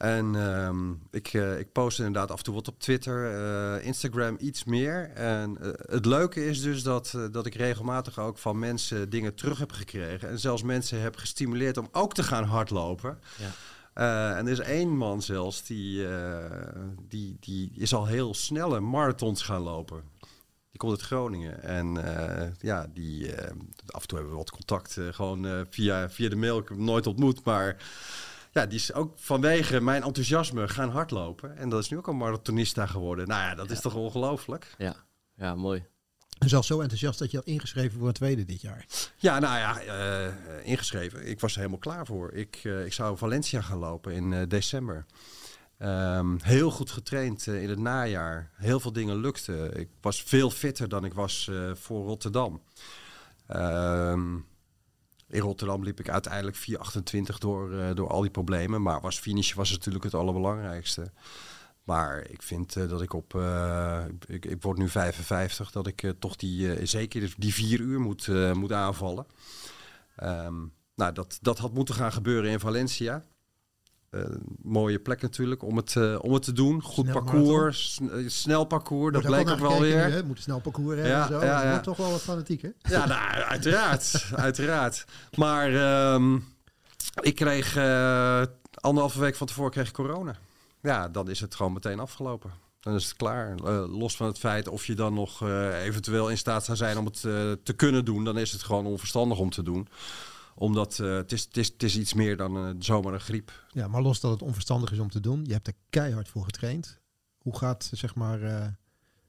En ehm, ik, eh, ik post inderdaad af en toe wat op Twitter, eh, Instagram iets meer. En eh, het leuke is dus dat, dat ik regelmatig ook van mensen dingen terug heb gekregen. En zelfs mensen heb gestimuleerd om ook te gaan hardlopen. Ja. En er is één man zelfs, die, die, die is al heel snelle marathons gaan lopen. Die komt uit Groningen. En ja, die, af en toe hebben we wat contact. gewoon via, via de mail. Ik heb hem nooit ontmoet. Maar ja, die is ook vanwege mijn enthousiasme gaan hardlopen. En dat is nu ook een marathonista geworden. Nou ja, dat is toch ongelooflijk? Ja, ja mooi. En zelfs zo enthousiast dat je al ingeschreven voor een tweede dit jaar. Ja, nou ja, eh, ingeschreven. Ik was er helemaal klaar voor. Ik, eh, ik zou Valencia gaan lopen in eh, december. Ehm, heel goed getraind in het najaar. Heel veel dingen lukten. Ik was veel fitter dan ik was eh, voor Rotterdam. Ehm, in Rotterdam liep ik uiteindelijk 4,28 door, eh, door al die problemen. Maar was finish was natuurlijk het allerbelangrijkste. Maar ik vind eh, dat ik op, eh, ik, word nu 55, dat ik toch die, zeker die vier uur moet, moet aanvallen. Ehm, nou, dat, dat had moeten gaan gebeuren in Valencia. Eh, mooie plek natuurlijk om het, eh, om het te doen. Goed Snel parcours, sn- eh, snel parcours, dat Wordt bleek ook wel weer. nu, hè? Moet een snel parcours hebben Ja, en zo. ja, Dat ja. wordt toch wel wat fanatiek, hè? Ja, nou, uiteraard. [laughs] uiteraard. Maar ehm, ik kreeg eh, anderhalve week van tevoren kreeg corona. Ja, dan is het gewoon meteen afgelopen. Dan is het klaar. Los van het feit of je dan nog eventueel in staat zou zijn om het te kunnen doen, dan is het gewoon onverstandig om te doen. Omdat eh, het, is, het, is, het is iets meer dan eh, zomaar een griep. Ja, maar los dat het onverstandig is om te doen. Je hebt er keihard voor getraind. Hoe gaat, zeg maar, eh,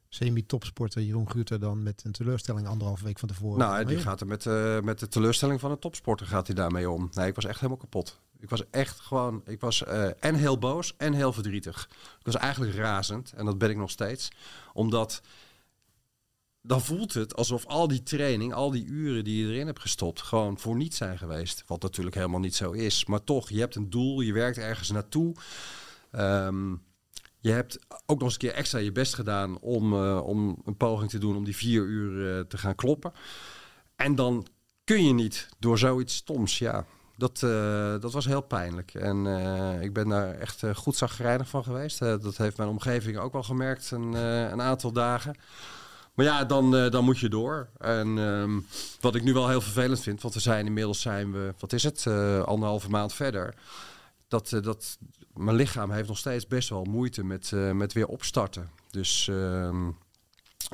semi-topsporter Jeroen Gruter dan met een teleurstelling anderhalve week van tevoren? Nou, die gaat er met, met de teleurstelling van een topsporter gaat hij daarmee om. Nee, ik was echt helemaal kapot. Ik was echt gewoon, ik was en heel boos en heel verdrietig. Ik was eigenlijk razend en dat ben ik nog steeds. Omdat dan voelt het alsof al die training, al die uren die je erin hebt gestopt, gewoon voor niets zijn geweest. Wat natuurlijk helemaal niet zo is. Maar toch, je hebt een doel, je werkt ergens naartoe. Ehm, je hebt ook nog eens een keer extra je best gedaan om, eh, om een poging te doen om die vier uur eh, te gaan kloppen. En dan kun je niet door zoiets stoms, ja. Dat, eh, dat was heel pijnlijk. En ik ben daar echt goed zagrijnig van geweest. Dat heeft mijn omgeving ook wel gemerkt een, een aantal dagen. Maar ja, dan, eh, dan moet je door. En ehm, wat ik nu wel heel vervelend vind, want we zijn inmiddels zijn we, wat is het, eh, anderhalve maand verder. Dat, eh, dat mijn lichaam heeft nog steeds best wel moeite met, met weer opstarten. Dus ehm,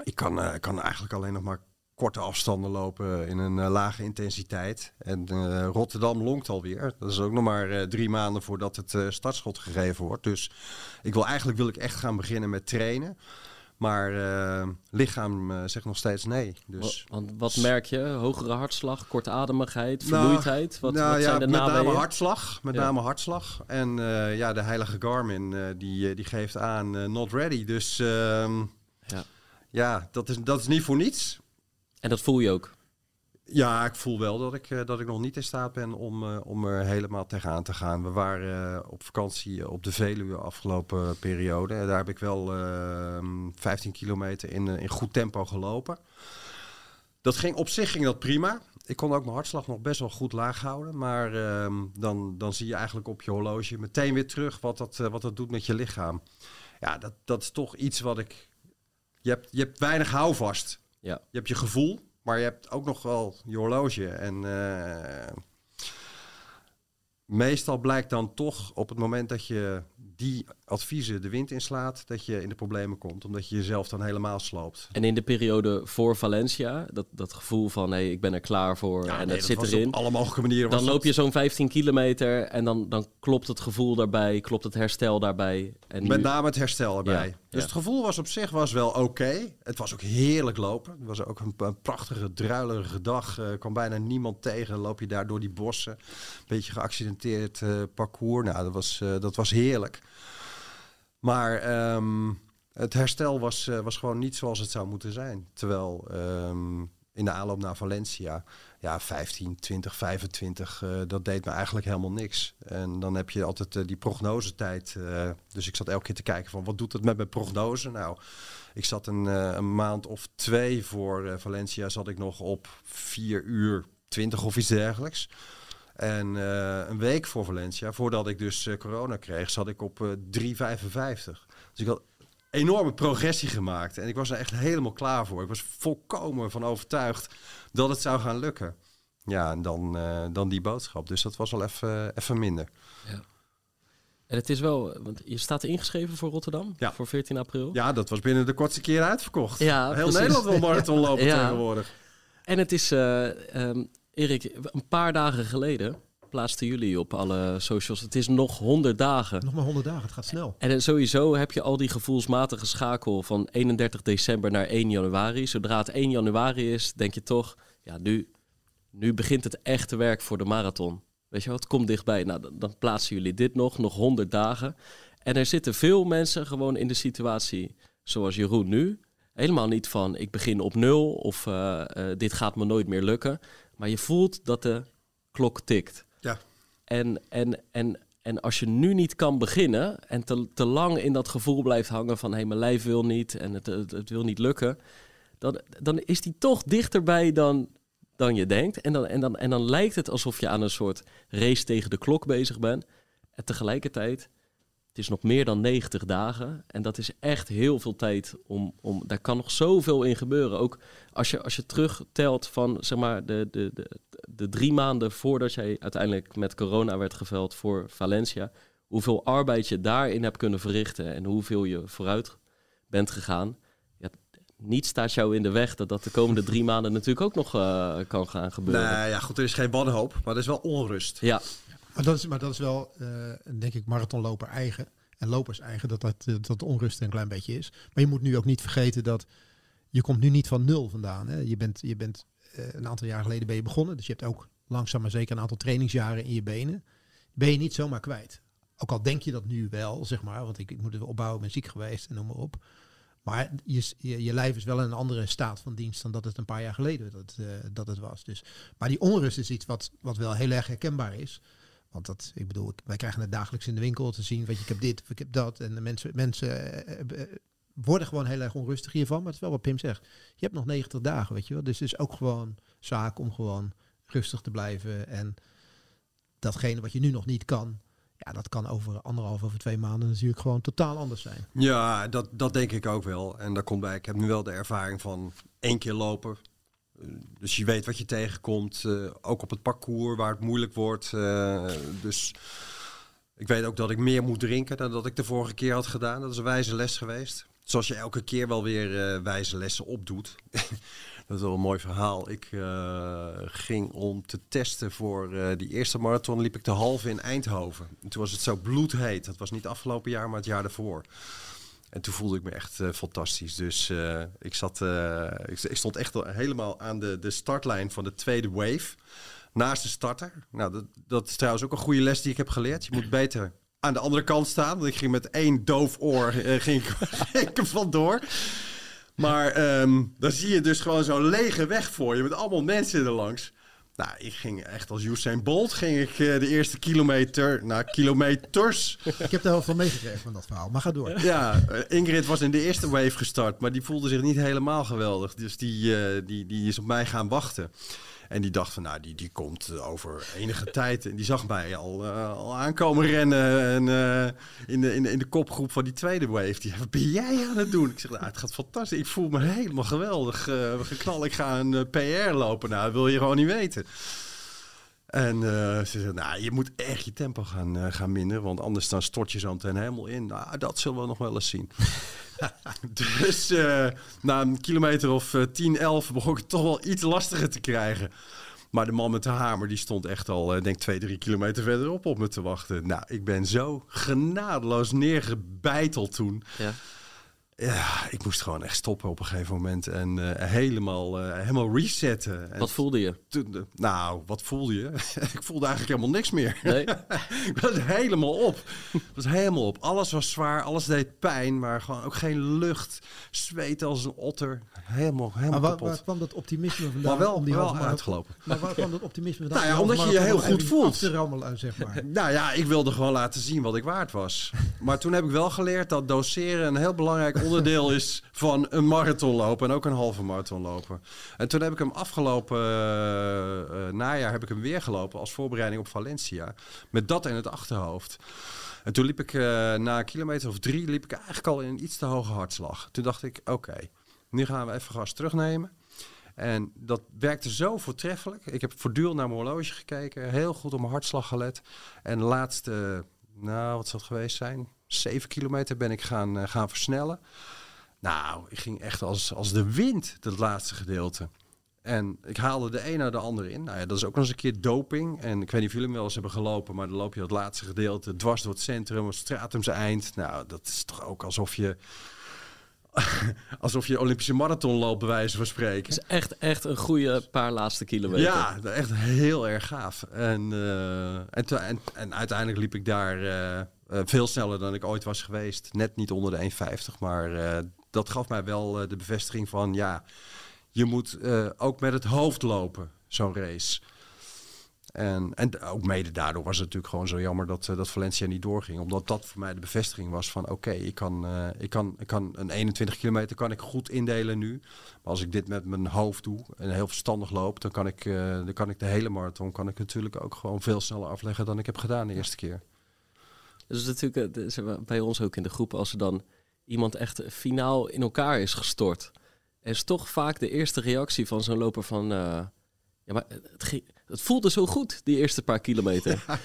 ik kan, kan eigenlijk alleen nog maar korte afstanden lopen in een lage intensiteit. En eh, Rotterdam longt alweer. Dat is ook nog maar drie maanden voordat het startschot gegeven wordt. Dus ik wil eigenlijk wil ik echt gaan beginnen met trainen. Maar eh, lichaam eh, zegt nog steeds nee. Dus Wa- Want wat merk je? Hogere hartslag, kortademigheid, Nou, vermoeidheid? Wat, nou wat ja, zijn de met name hartslag. Met Ja. name hartslag. En eh, ja, de heilige Garmin die, die geeft aan not ready. Dus ehm, Ja. ja, dat is, dat is niet voor niets. En dat voel je ook. Ja, ik voel wel dat ik, eh, dat ik nog niet in staat ben om, eh, om er helemaal tegenaan te gaan. We waren eh, op vakantie op de Veluwe afgelopen periode. En daar heb ik wel eh, 15 kilometer in, in goed tempo gelopen. Dat ging, op zich ging dat prima. Ik kon ook mijn hartslag nog best wel goed laag houden. Maar ehm, dan, dan zie je eigenlijk op je horloge meteen weer terug wat dat, wat dat doet met je lichaam. Ja, dat, dat is toch iets wat ik... Je hebt, je hebt weinig houvast. Ja. Je hebt je gevoel, maar je hebt ook nog wel je horloge. En eh, meestal blijkt dan toch op het moment dat je die adviezen de wind inslaat, dat je in de problemen komt. Omdat je jezelf dan helemaal sloopt. En in de periode voor Valencia, dat, dat gevoel van hé, ik ben er klaar voor Ja, en nee, het zit was erin. Op alle mogelijke manieren. Dan loop dat- je zo'n 15 kilometer en dan, dan klopt het gevoel daarbij, klopt het herstel daarbij. En nu, Met name het herstel erbij. Ja, dus ja. het gevoel was op zich was wel oké. Het was ook heerlijk lopen. Het was ook een, een prachtige, druilerige dag. Er kwam bijna niemand tegen. Loop je daar door die bossen. Beetje geaccidenteerd eh, parcours. Nou, dat was, eh, dat was heerlijk. Maar ehm, het herstel was, eh, was gewoon niet zoals het zou moeten zijn. Terwijl ehm, in de aanloop naar Valencia, ja, 15, 20, 25, eh, dat deed me eigenlijk helemaal niks. En dan heb je altijd eh, die prognosetijd. eh, dus ik zat elke keer te kijken van wat doet het met mijn prognose? Nou, ik zat een, een maand of twee voor Valencia, zat ik nog op 4 uur 20 of iets dergelijks. En eh, een week voor Valencia, voordat ik dus eh, corona kreeg, zat ik op eh 3,55. Dus ik had enorme progressie gemaakt. En ik was er echt helemaal klaar voor. Ik was volkomen van overtuigd dat het zou gaan lukken. Ja, en dan, dan die boodschap. Dus dat was wel even even minder. En het is wel, want je staat ingeschreven voor Rotterdam, Ja. voor 14 april. Ja, dat was binnen de kortste keer uitverkocht. Ja, Heel precies. Nederland wil marathon [laughs] lopen Ja. tegenwoordig. En het is, eh, ehm, Erik, een paar dagen geleden plaatsten jullie op alle socials. Het is nog 100 dagen. Nog maar 100 dagen, het gaat snel. En sowieso heb je al die gevoelsmatige schakel van 31 december naar 1 januari. Zodra het 1 januari is, denk je toch, ja, nu, nu begint het echte werk voor de marathon. Weet je wel, het komt dichtbij. Nou, dan, dan plaatsen jullie dit nog, nog 100 dagen. En er zitten veel mensen gewoon in de situatie zoals Jeroen nu. Helemaal niet van, ik begin op nul of eh, eh, dit gaat me nooit meer lukken. Maar je voelt dat de klok tikt. Ja. En, en, en, en als je nu niet kan beginnen en te, te lang in dat gevoel blijft hangen van hé, mijn lijf wil niet en het, het, het wil niet lukken, dan, dan is die toch dichterbij dan, dan je denkt. En dan, en, dan, en dan lijkt het alsof je aan een soort race tegen de klok bezig bent. En tegelijkertijd, het is nog meer dan 90 dagen. En dat is echt heel veel tijd om. om daar kan nog zoveel in gebeuren. Ook als je, als je terugtelt van zeg maar de, de, de, de drie maanden voordat jij uiteindelijk met corona werd geveld voor Valencia. Hoeveel arbeid je daarin hebt kunnen verrichten en hoeveel je vooruit bent gegaan. Ja, niets staat jou in de weg dat dat de komende drie maanden natuurlijk ook nog eh, kan gaan gebeuren. Nee, ja, goed, er is geen wanhoop, maar er is wel onrust. Ja, Maar dat is, maar dat is wel, eh, denk ik, marathonloper eigen. En lopers eigen, dat dat, eh, dat onrust een klein beetje is. Maar je moet nu ook niet vergeten dat je komt nu niet van nul vandaan. Hè. Je bent, je bent eh, een aantal jaar geleden ben je begonnen. Dus je hebt ook langzaam maar zeker een aantal trainingsjaren in je benen. Ben je niet zomaar kwijt. Ook al denk je dat nu wel, zeg maar. Want ik, ik moet het opbouwen, ben ziek geweest en noem maar op. Maar je, je, je lijf is wel in een andere staat van dienst dan dat het een paar jaar geleden dat, dat het was. Dus, maar die onrust is iets wat, wat wel heel erg herkenbaar is. Want dat, ik bedoel, wij krijgen het dagelijks in de winkel te zien. Weet je, ik heb dit, ik heb dat. En de mensen, mensen eh, eh, worden gewoon heel erg onrustig hiervan. Maar het is wel wat Pim zegt. Je hebt nog 90 dagen, weet je wel. Dus het is ook gewoon zaak om gewoon rustig te blijven. En datgene wat je nu nog niet kan, ja, dat kan over anderhalf, over twee maanden natuurlijk gewoon totaal anders zijn. Ja, dat, dat denk ik ook wel. En daar komt bij, ik heb nu wel de ervaring van één keer lopen. Eh, Dus je weet wat je tegenkomt, eh, ook op het parcours waar het moeilijk wordt. eh, dus ik weet ook dat ik meer moet drinken dan dat ik de vorige keer had gedaan. Dat is een wijze les geweest. Zoals je elke keer wel weer wijze lessen opdoet. [laughs] dat is wel een mooi verhaal. Ik ging om te testen voor die eerste marathon, liep ik de halve in Eindhoven. En toen was het zo bloedheet. Dat was niet afgelopen jaar, maar het jaar daarvoor. En toen voelde ik me echt eh, fantastisch. Dus eh, ik, zat, eh, ik, stond echt al helemaal aan de, de startlijn van de tweede wave. Naast de starter. Nou, dat, dat is trouwens ook een goede les die ik heb geleerd. Je moet beter aan de andere kant staan. Want ik ging met één doof oor [laughs] ging ik er vandoor. Maar ehm, dan zie je dus gewoon zo'n lege weg voor je. Met allemaal mensen er langs. Nou, ik ging echt als Usain Bolt ging ik eh, de eerste kilometer, nou kilometers, Ik heb er heel veel meegekregen van dat verhaal. Maar ga door. ja, eh, Ingrid was in de eerste wave gestart, maar die voelde zich niet helemaal geweldig. Dus die, eh, die, die is op mij gaan wachten. En die dacht van, nou, die, die komt eh, over enige tijd. En die zag mij al, eh, al aankomen rennen. En eh, in, de, in, de, in de kopgroep van die tweede wave. Die, wat ben jij aan het doen? Ik zeg, nou, het gaat fantastisch. Ik voel me helemaal geweldig. eh geknal, ik ga een PR lopen. Nou, dat wil je gewoon niet weten. En ze zei, nou, je moet echt je tempo gaan, eh, gaan minderen, want anders dan stort je zo meteen helemaal in. Nou, dat zullen we nog wel eens zien. [laughs] dus eh, na een kilometer of eh, 10, 11 begon ik het toch wel iets lastiger te krijgen. Maar de man met de hamer, die stond echt al, eh, denk 2, 3 kilometer verderop op me te wachten. Nou, ik ben zo genadeloos neergebeiteld toen. ja. Ja, ik moest gewoon echt stoppen op een gegeven moment en eh, helemaal, eh, helemaal resetten. En Wat voelde je? toen, eh, nou, wat voelde je? [laughs] ik voelde eigenlijk helemaal niks meer. Nee? [laughs] ik was helemaal op. Ik was helemaal op. Alles was zwaar, alles deed pijn, maar gewoon ook geen lucht. Zweet als een otter. Helemaal, helemaal Maar waar, kapot. waar kwam dat optimisme vandaan? maar wel, om die wel uitgelopen. [laughs] Maar waar kwam dat optimisme vandaan? Nou ja, omdat je je heel goed voelt. Te rammelen, zeg maar. Nou ja, ik wilde gewoon laten zien wat ik waard was. Maar toen heb ik wel geleerd dat doseren een heel belangrijk onderdeel is van een marathon lopen en ook een halve marathon lopen. En toen heb ik hem afgelopen eh, eh, najaar heb ik hem weer gelopen als voorbereiding op Valencia. Met dat in het achterhoofd. En toen liep ik eh, na kilometer of drie liep ik eigenlijk al in een iets te hoge hartslag. Toen dacht ik, oké, nu gaan we even gas terugnemen. En dat werkte zo voortreffelijk. Ik heb voortdurend naar mijn horloge gekeken. Heel goed op mijn hartslag gelet. En de laatste, nou wat zal het geweest zijn? Zeven kilometer ben ik gaan, eh, gaan versnellen. Nou, ik ging echt als, als de wind, dat laatste gedeelte. En ik haalde de een naar de andere in. Nou ja, dat is ook nog eens een keer doping. En ik weet niet of jullie hem wel eens hebben gelopen, maar dan loop je dat laatste gedeelte dwars door het centrum, het stratumse eind. Nou, dat is toch ook alsof je, [laughs] alsof je Olympische marathon loopt, bij wijze van spreken. Het is echt, echt een goede paar laatste kilometer. Ja, echt heel erg gaaf. En, eh, en, en uiteindelijk liep ik daar eh, eh, veel sneller dan ik ooit was geweest. Net niet onder de 1,50. Maar eh, dat gaf mij wel eh, de bevestiging van... ja, je moet ook met het hoofd lopen, zo'n race. En, en ook mede daardoor was het natuurlijk gewoon zo jammer dat, dat Valencia niet doorging. Omdat dat voor mij de bevestiging was van oké, ik, kan, ik, kan, ik kan een 21 kilometer kan ik goed indelen nu. Maar als ik dit met mijn hoofd doe en heel verstandig loop, dan kan ik, dan kan ik de hele marathon kan ik natuurlijk ook gewoon veel sneller afleggen dan ik heb gedaan de eerste keer. Dus het is natuurlijk eh, dat is bij ons ook in de groep, als er dan iemand echt finaal in elkaar is gestort. Er is toch vaak de eerste reactie van zo'n loper van... eh, ja, maar het ging, Het voelde zo goed, die eerste paar kilometer. [laughs]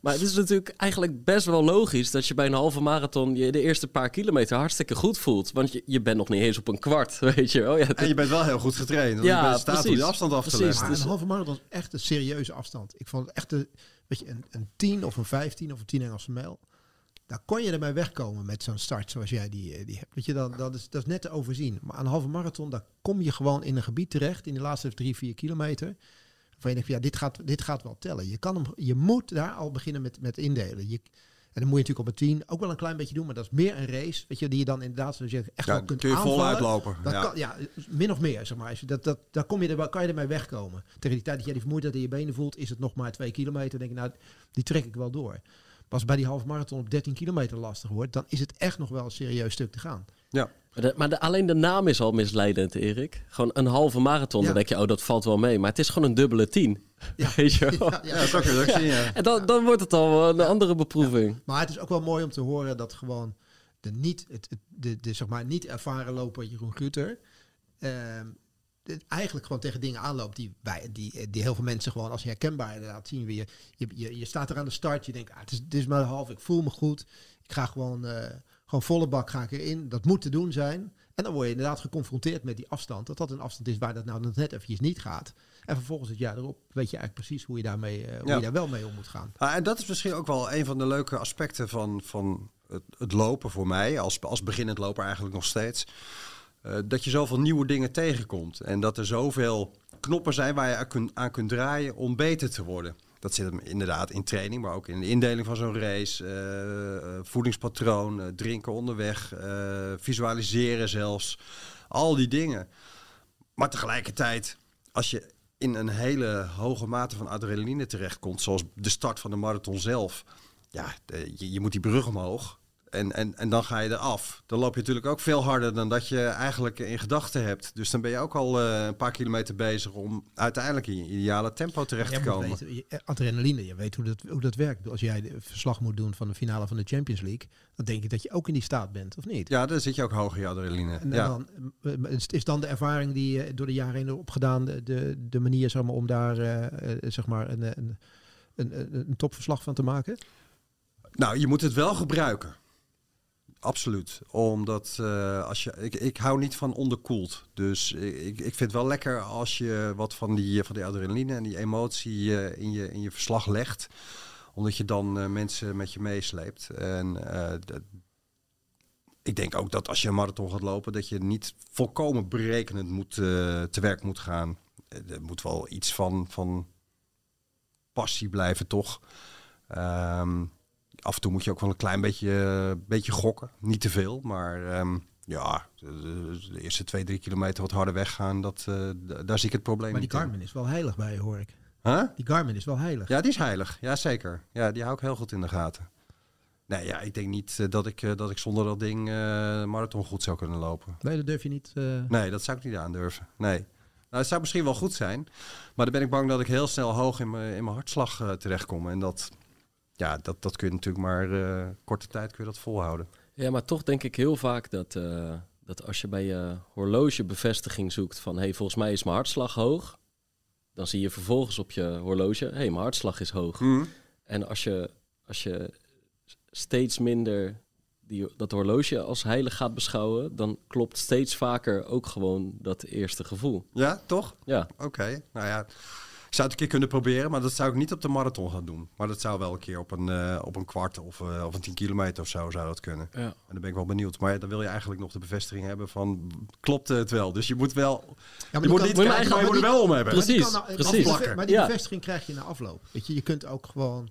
Maar het is natuurlijk eigenlijk best wel logisch dat je bij een halve marathon je de eerste paar kilometer hartstikke goed voelt. Want je, je bent nog niet eens op een kwart, [laughs] weet je wel. Ja, En je bent wel heel goed getraind. want Ja, je bent in staat om precies. die afstand af te Precies. leggen. Maar Dus- een halve marathon is echt een serieuze afstand. Ik vond het echt een, weet je, een, een 10 of een 15 of een 10 Engelse mijl. Daar kon je ermee wegkomen met zo'n start zoals jij die, eh, die hebt. Weet je, dan, dat, is, dat is net te overzien. Maar aan een halve marathon, daar kom je gewoon in een gebied terecht in de laatste drie, vier kilometer. Waarvan je denkt, van, ja, dit gaat, dit gaat wel tellen. Je, kan hem, je moet daar al beginnen met, met indelen. Je, en dan moet je natuurlijk op een 10 ook wel een klein beetje doen, maar dat is meer een race. Weet je, die je dan inderdaad, zoals je echt Ja, wel kunt kun je aanvallen. voluit lopen. Dat Ja. Kan, ja, min of meer, zeg maar. Als je dat, dat, daar kom je er, kan je ermee wegkomen. Tegen die tijd dat jij die vermoeidheid in je benen voelt, is het nog maar twee kilometer. Dan denk je, nou, die trek ik wel door. Het bij die halve marathon op 13 kilometer lastig wordt, dan is het echt nog wel een serieus stuk te gaan. Ja. Maar, de- maar de- alleen de naam is al misleidend, Erik. Gewoon een halve marathon. Ja. Dan denk je, oh, dat valt wel mee. Maar het is gewoon een dubbele tien. [laughs] Weet je wel? Ja, ja. Ja, zo kun je zien, ja. En dan, dan wordt het al een andere beproeving. Maar het is ook wel mooi om te horen dat gewoon de niet, het, het- de, de, zeg maar, niet ervaren loper Jeroen Guter ehm, eigenlijk gewoon tegen dingen aanloopt die, wij, die, die heel veel mensen gewoon als herkenbaar inderdaad zien. Weer. Je, je, je staat er aan de start, je denkt, ah, het, is, het is maar half, ik voel me goed. Ik ga gewoon, eh, gewoon volle bak ga ik erin. Dat moet te doen zijn. En dan word je inderdaad geconfronteerd met die afstand. Dat dat een afstand is waar dat nou net eventjes niet gaat. En vervolgens het jaar erop weet je eigenlijk precies hoe je, daarmee, eh, hoe Ja. je daar wel mee om moet gaan. Ah, en dat is misschien ook wel een van de leuke aspecten van, van het, het lopen voor mij, als, als beginnend loper eigenlijk nog steeds. Eh, dat je zoveel nieuwe dingen tegenkomt. En dat er zoveel knoppen zijn waar je aan kunt, aan kunt draaien om beter te worden. Dat zit hem inderdaad in training, maar ook in de indeling van zo'n race. eh, eh, voedingspatroon, drinken onderweg, visualiseren zelfs. Al die dingen. Maar tegelijkertijd, als je in een hele hoge mate van adrenaline terechtkomt, zoals de start van de marathon zelf, ja, je, je moet die brug omhoog. En, en, en dan ga je eraf. Dan loop je natuurlijk ook veel harder dan dat je eigenlijk in gedachten hebt. Dus dan ben je ook al eh, een paar kilometer bezig om uiteindelijk in je ideale tempo terecht te komen. weten, je- adrenaline, je weet hoe dat, hoe dat werkt. Als jij de verslag moet doen van de finale van de Champions League, dan denk ik dat je ook in die staat bent, of niet? Ja, dan zit je ook hoog in je adrenaline. En, ja. dan eh, is- dan de ervaring die je door de jaren heen hebt opgedaan, de, de, manier zeg maar, om daar eh, zeg maar een, een, een, een topverslag van te maken? Nou, je moet het wel gebruiken. Absoluut. Omdat eh, als je. Ik, ik hou niet van onderkoeld. Dus ik, ik vind het wel lekker als je wat van die, van die adrenaline en die emotie eh, in, je, in je verslag legt. Omdat je dan eh, mensen met je meesleept. En dat- ik denk ook dat als je een marathon gaat lopen, dat je niet volkomen berekenend moet, te werk moet gaan. Er moet wel iets van, van passie blijven, toch? Ehm, af en toe moet je ook wel een klein beetje, eh, beetje gokken. Niet te veel, maar ehm, ja, de, de eerste twee, drie kilometer wat harder weggaan, dat, eh, daar zie ik het probleem Maar die niet in. Garmin is wel heilig bij je, hoor ik. Huh? Die Garmin is wel heilig. Ja, die is heilig. Ja, zeker. Ja, die hou ik heel goed in de gaten. Nee, ja, ik denk niet eh, dat, ik, dat ik zonder dat ding marathon goed zou kunnen lopen. Nee, dat durf je niet. Nee, dat zou ik niet aandurven. Nee. Nou, het zou misschien wel goed zijn. Maar dan ben ik bang dat ik heel snel hoog in mijn, in mijn hartslag terechtkom. En dat, ja, dat, dat kun je natuurlijk maar eh, korte tijd kun je dat volhouden. Ja, maar toch denk ik heel vaak dat, eh, dat als je bij je horloge bevestiging zoekt van... hey, volgens mij is mijn hartslag hoog. Dan zie je vervolgens op je horloge, hé, hey, mijn hartslag is hoog. En als je, als je steeds minder die, dat horloge als heilig gaat beschouwen... dan klopt steeds vaker ook gewoon dat eerste gevoel. Ja, toch? Ja, Oké. Nou ja, ik zou het een keer kunnen proberen, maar dat zou ik niet op de marathon gaan doen. Maar dat zou wel een keer op een, eh, op een kwart of, eh, of een 10 kilometer of zo zou dat kunnen. ja. En dan ben ik wel benieuwd. Maar dan wil je eigenlijk nog de bevestiging hebben van klopt het wel. Dus je moet wel. Ja, je moet kan- niet kijken, maar je moet er wel om hebben. Precies, Maar die kan nou- precies. afplakken. Maar die Ja. bevestiging krijg je na afloop. Weet je, je kunt ook gewoon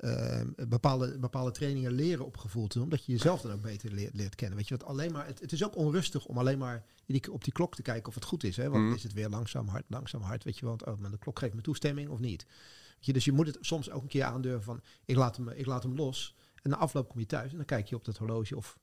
eh, bepaalde, bepaalde trainingen leren op gevoel te doen, omdat je jezelf dan ook beter leert, leert kennen. Weet je, wat alleen maar, het, het is ook onrustig om alleen maar die, op die klok te kijken of het goed is. Hè? Want Mhm. is het weer langzaam hard, langzaam hard, weet je, want oh, maar de klok geeft me toestemming of niet. Weet je, dus je moet het soms ook een keer aandurven van, ik laat hem, ik laat hem los. En na afloop kom je thuis en dan kijk je op dat horloge of,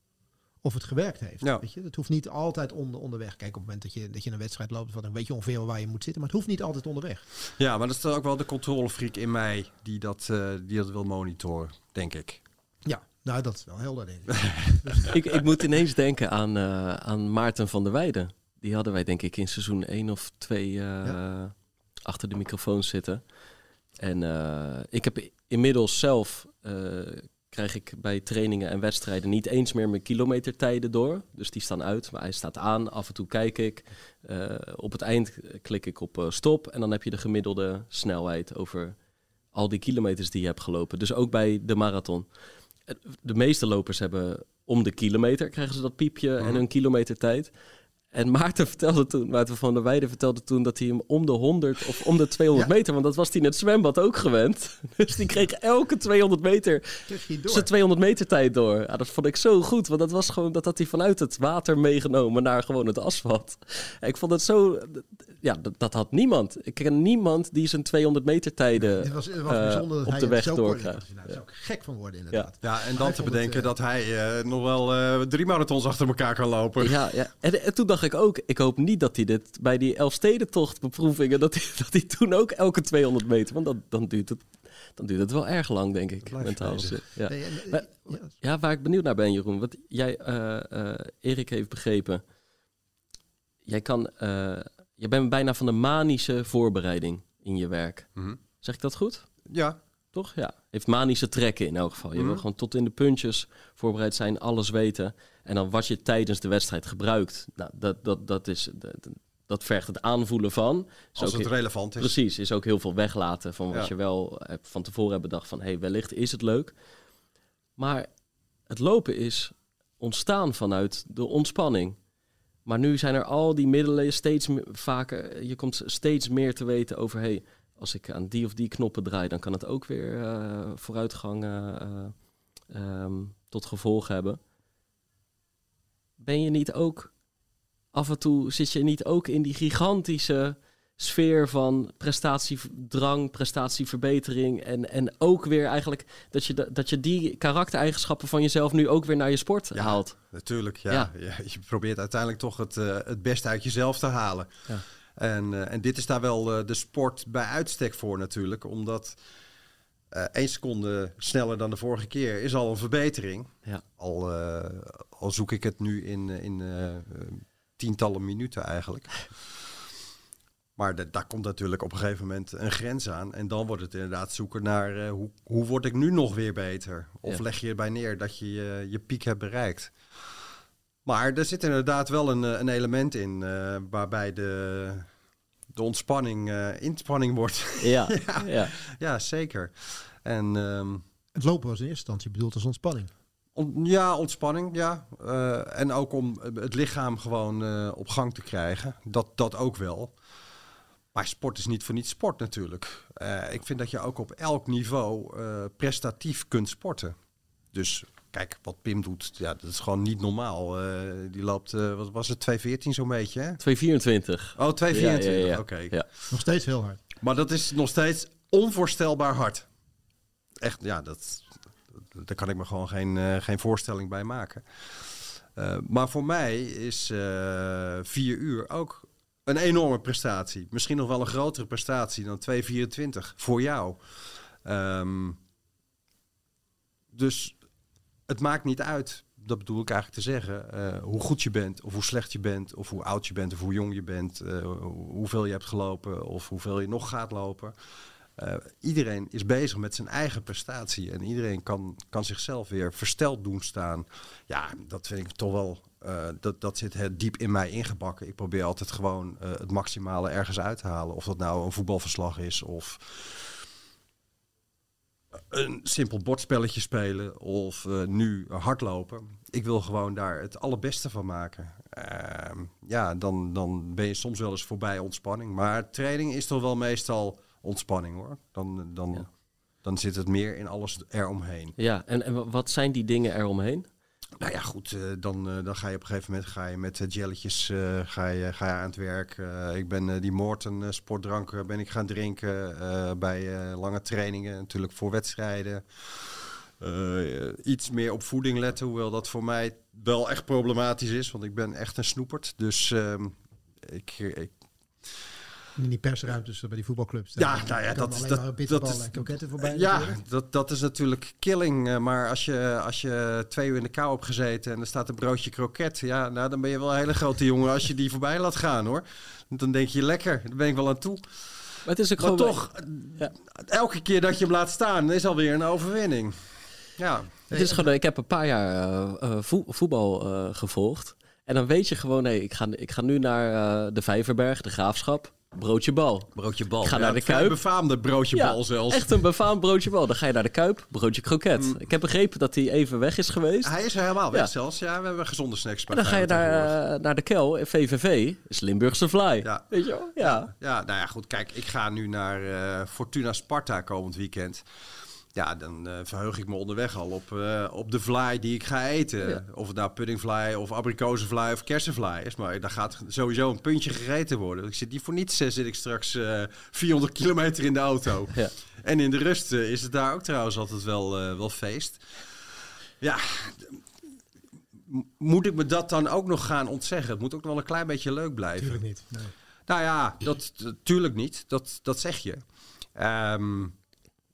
of het gewerkt heeft. Ja. Weet je, het hoeft niet altijd onder, onderweg. Kijk, op het moment dat je, dat je een wedstrijd loopt, dan weet je ongeveer waar je moet zitten. Maar het hoeft niet altijd onderweg. Ja, maar dat is dan ook wel de controlefreak in mij die dat, eh, die dat wil monitoren, denk ik. Ja, nou dat is wel helder denk ik. [laughs] [laughs] ik, ik moet ineens denken aan, eh, aan Maarten van der Weijden. Die hadden wij denk ik in seizoen 1 of 2 eh, achter de microfoon zitten. En eh, ik heb inmiddels zelf, eh, krijg ik bij trainingen en wedstrijden niet eens meer mijn kilometertijden door. Dus die staan uit, maar hij staat aan. Af en toe kijk ik. Eh, op het eind klik ik op eh, stop en dan heb je de gemiddelde snelheid over al die kilometers die je hebt gelopen. Dus ook bij de marathon. Eh, De meeste lopers hebben om de kilometer, krijgen ze dat piepje en hun kilometertijd. En Maarten vertelde toen, Maarten van der Weijden vertelde toen dat hij hem om de 100 of om de [laughs] 200 Ja. meter, want dat was hij in het zwembad ook gewend. [laughs] Dus die kreeg elke 200 meter zijn 200 meter tijd door. Ja, dat vond ik zo goed, want dat was gewoon dat had hij vanuit het water meegenomen naar gewoon het asfalt. En ik vond het zo, ja, dat, dat had niemand. Ik ken niemand die zijn 200 meter tijden Het was, het was bijzonder dat op hij de weg doorkrijgt. Daar zou ik gek van worden inderdaad. Ja, en dan te bedenken het, eh, dat hij eh, nog wel eh, drie marathons achter elkaar kan lopen. Ja, ja. En, en toen dacht ik ook, ik hoop niet dat hij dit bij die Elfstedentocht beproevingen, dat hij, dat hij toen ook elke 200 meter, want dan, dan, duurt het, dan duurt het wel erg lang, denk ik, mentaal. bezig. Ja. Nee, en- Maar- ja, Ja, waar ik benieuwd naar ben, Jeroen. Wat jij, eh, eh, Erik heeft begrepen. Jij kan, eh, je bent bijna van de manische voorbereiding in je werk. Mhm. Zeg ik dat goed? Ja, Toch? Ja. Heeft manische trekken in elk geval. Je wil Mhm. gewoon tot in de puntjes voorbereid zijn, alles weten. En dan wat je tijdens de wedstrijd gebruikt, nou, dat, dat, dat, is, dat, dat vergt het aanvoelen van. Is als het heel- relevant is. Precies, is ook heel veel weglaten van wat Ja. je wel hebt van tevoren hebt bedacht van hey, wellicht is het leuk. Maar het lopen is ontstaan vanuit de ontspanning. Maar nu zijn er al die middelen steeds vaker, je komt steeds meer te weten over hey, als ik aan die of die knoppen draai, dan kan het ook weer eh, vooruitgang eh, eh, ehm, tot gevolg hebben. Ben je niet ook af en toe zit je niet ook in die gigantische sfeer van prestatiedrang, prestatieverbetering en, en ook weer eigenlijk dat je, dat je die karaktereigenschappen van jezelf nu ook weer naar je sport Ja. haalt. Natuurlijk, ja. Ja. Je probeert uiteindelijk toch het, het beste uit jezelf te halen. Ja. En, eh, en dit is daar wel eh, de sport bij uitstek voor natuurlijk. Omdat eh één seconde sneller dan de vorige keer is al een verbetering. Ja. Al, al zoek ik het nu in, in tientallen minuten eigenlijk. Maar da- daar komt natuurlijk op een gegeven moment een grens aan. En dan wordt het inderdaad zoeken naar hoe, hoe word ik nu nog weer beter? Of Ja. leg je erbij neer dat je, je piek hebt bereikt? Maar er zit inderdaad wel een, eh, een element in eh, waarbij de, de ontspanning eh, inspanning wordt. Ja, [laughs] Ja. ja. ja, zeker. En ehm, Het lopen was in eerste instantie bedoeld als ontspanning. on- ja, ontspanning, ja. Eh, en ook om het lichaam gewoon eh, op gang te krijgen. Dat, dat ook wel. Maar sport is niet voor niets sport natuurlijk. Eh, ik vind dat je ook op elk niveau eh, prestatief kunt sporten. Dus kijk, wat Pim doet, ja, dat is gewoon niet normaal. Eh, die loopt, eh, wat was het, 2.14 zo'n beetje, hè? 224. Oh, 2.24, Ja, ja, ja. oké. Ja. Nog steeds heel hard. Maar dat is nog steeds onvoorstelbaar hard. Echt, ja, dat, daar kan ik me gewoon geen, eh, geen voorstelling bij maken. Eh, maar voor mij is eh, vier uur ook een enorme prestatie. Misschien nog wel een grotere prestatie dan 2,24 voor jou. Ehm, dus het maakt niet uit, dat bedoel ik eigenlijk te zeggen, eh, hoe goed je bent, of hoe slecht je bent, of hoe oud je bent, of hoe jong je bent, eh, hoeveel je hebt gelopen, of hoeveel je nog gaat lopen. Eh, iedereen is bezig met zijn eigen prestatie en iedereen kan, kan zichzelf weer versteld doen staan. Ja, dat vind ik toch wel, dat, dat zit diep in mij ingebakken. Ik probeer altijd gewoon het maximale ergens uit te halen. Of dat nou een voetbalverslag is of een simpel bordspelletje spelen of eh, nu hardlopen. Ik wil gewoon daar het allerbeste van maken. Ehm, ja, dan, dan ben je soms wel eens voorbij ontspanning. Maar training is toch wel meestal ontspanning hoor. Dan, dan, Ja. dan zit het meer in alles eromheen. Ja, en, en wa- wat zijn die dingen eromheen? Nou ja, goed, eh, dan, eh, dan ga je op een gegeven moment ga je met eh, jelletjes ga je, ga je aan het werk. Ik ben die Morten eh, sportdrank ben ik gaan drinken bij lange trainingen, natuurlijk voor wedstrijden. Iets meer op voeding letten, hoewel dat voor mij wel echt problematisch is, want ik ben echt een snoepert. Dus ehm, ik, In die persruimtes bij die voetbalclubs. Ja, nou ja, dat dat- maar dat is- voorbij. Ja, natuurlijk. dat, dat is natuurlijk killing. eh, Maar als je, als je twee uur in de kou hebt gezeten en er staat een broodje kroket, ja, nou, dan ben je wel een hele grote jongen als je die voorbij laat gaan hoor. Dan denk je lekker, daar ben ik wel aan toe. het is ook Maar gewoon... toch, Ja. elke keer dat je hem laat staan, is alweer een overwinning. Ja, Het is gewoon, ik heb een paar jaar eh, eh, voe- voetbal eh, gevolgd. En dan weet je gewoon, nee, ik ga, ik ga nu naar eh, de Vijverberg, de Graafschap. Broodje bal. broodje bal. Ik ga Ja, naar de Kuip. befaamde broodje bal zelfs. echt een befaamd broodje bal. Dan ga je naar de Kuip, broodje kroket. Ik heb begrepen dat hij even weg is geweest. Hij is er helemaal weg Ja. zelfs. Ja, we hebben gezonde snacks en dan ga je naar, eh, naar de Kel, VVV, is Limburgse Fly. Ja. Weet je wel? Ja. Ja, nou ja, goed. Kijk, ik ga nu naar eh, Fortuna Sparta komend weekend. Ja, dan eh, verheug ik me onderweg al op, eh, op de vlaai die ik ga eten. Ja. Of het nou puddingvlaai of abrikozenvlaai of kersenvlaai is. Maar daar gaat sowieso een puntje gegeten worden. Ik zit niet voor niets, eh, zit ik straks eh 400 kilometer in de auto. Ja. En in de rust is het daar ook trouwens altijd wel, eh, wel feest. Ja, moet ik me dat dan ook nog gaan ontzeggen? Het moet ook nog wel een klein beetje leuk blijven. Natuurlijk niet. Nee. Nou ja, dat natuurlijk niet. Dat, dat zeg je. Ehm,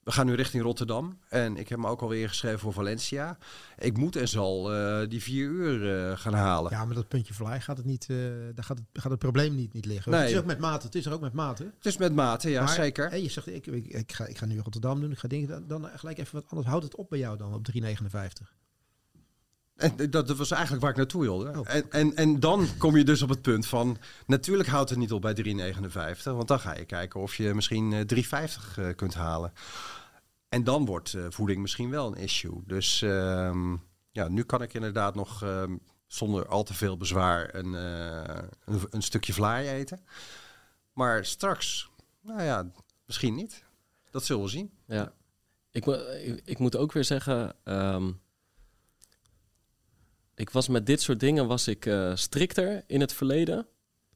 we gaan nu richting Rotterdam. En ik heb me ook alweer geschreven voor Valencia. Ik moet en zal eh, die vier uur eh, gaan halen. Ja, maar dat puntje vlaai gaat het niet, eh, daar gaat het, gaat het probleem niet, niet liggen. Nee. Het is ook met mate. Het is er ook met mate. Het is met mate, ja, Maar, zeker. je zegt, ik, ik, ik, ga, ik ga nu Rotterdam doen. Ik ga dingen, dan, dan gelijk even wat anders. Houdt het op bij jou dan op 3,59? En dat, dat was eigenlijk waar ik naartoe wilde. Oh. En, en, en dan kom je dus op het punt van... Natuurlijk houdt het niet op bij 3,59. Want dan ga je kijken of je misschien eh, 3,50 eh, kunt halen. En dan wordt eh, voeding misschien wel een issue. Dus ehm, ja, nu kan ik inderdaad nog ehm, zonder al te veel bezwaar een, eh, een, een stukje vlaai eten. Maar straks, nou ja, misschien niet. Dat zullen we zien. Ja. Ik, ik moet ook weer zeggen, ehm, ik was met dit soort dingen was ik eh, strikter in het verleden.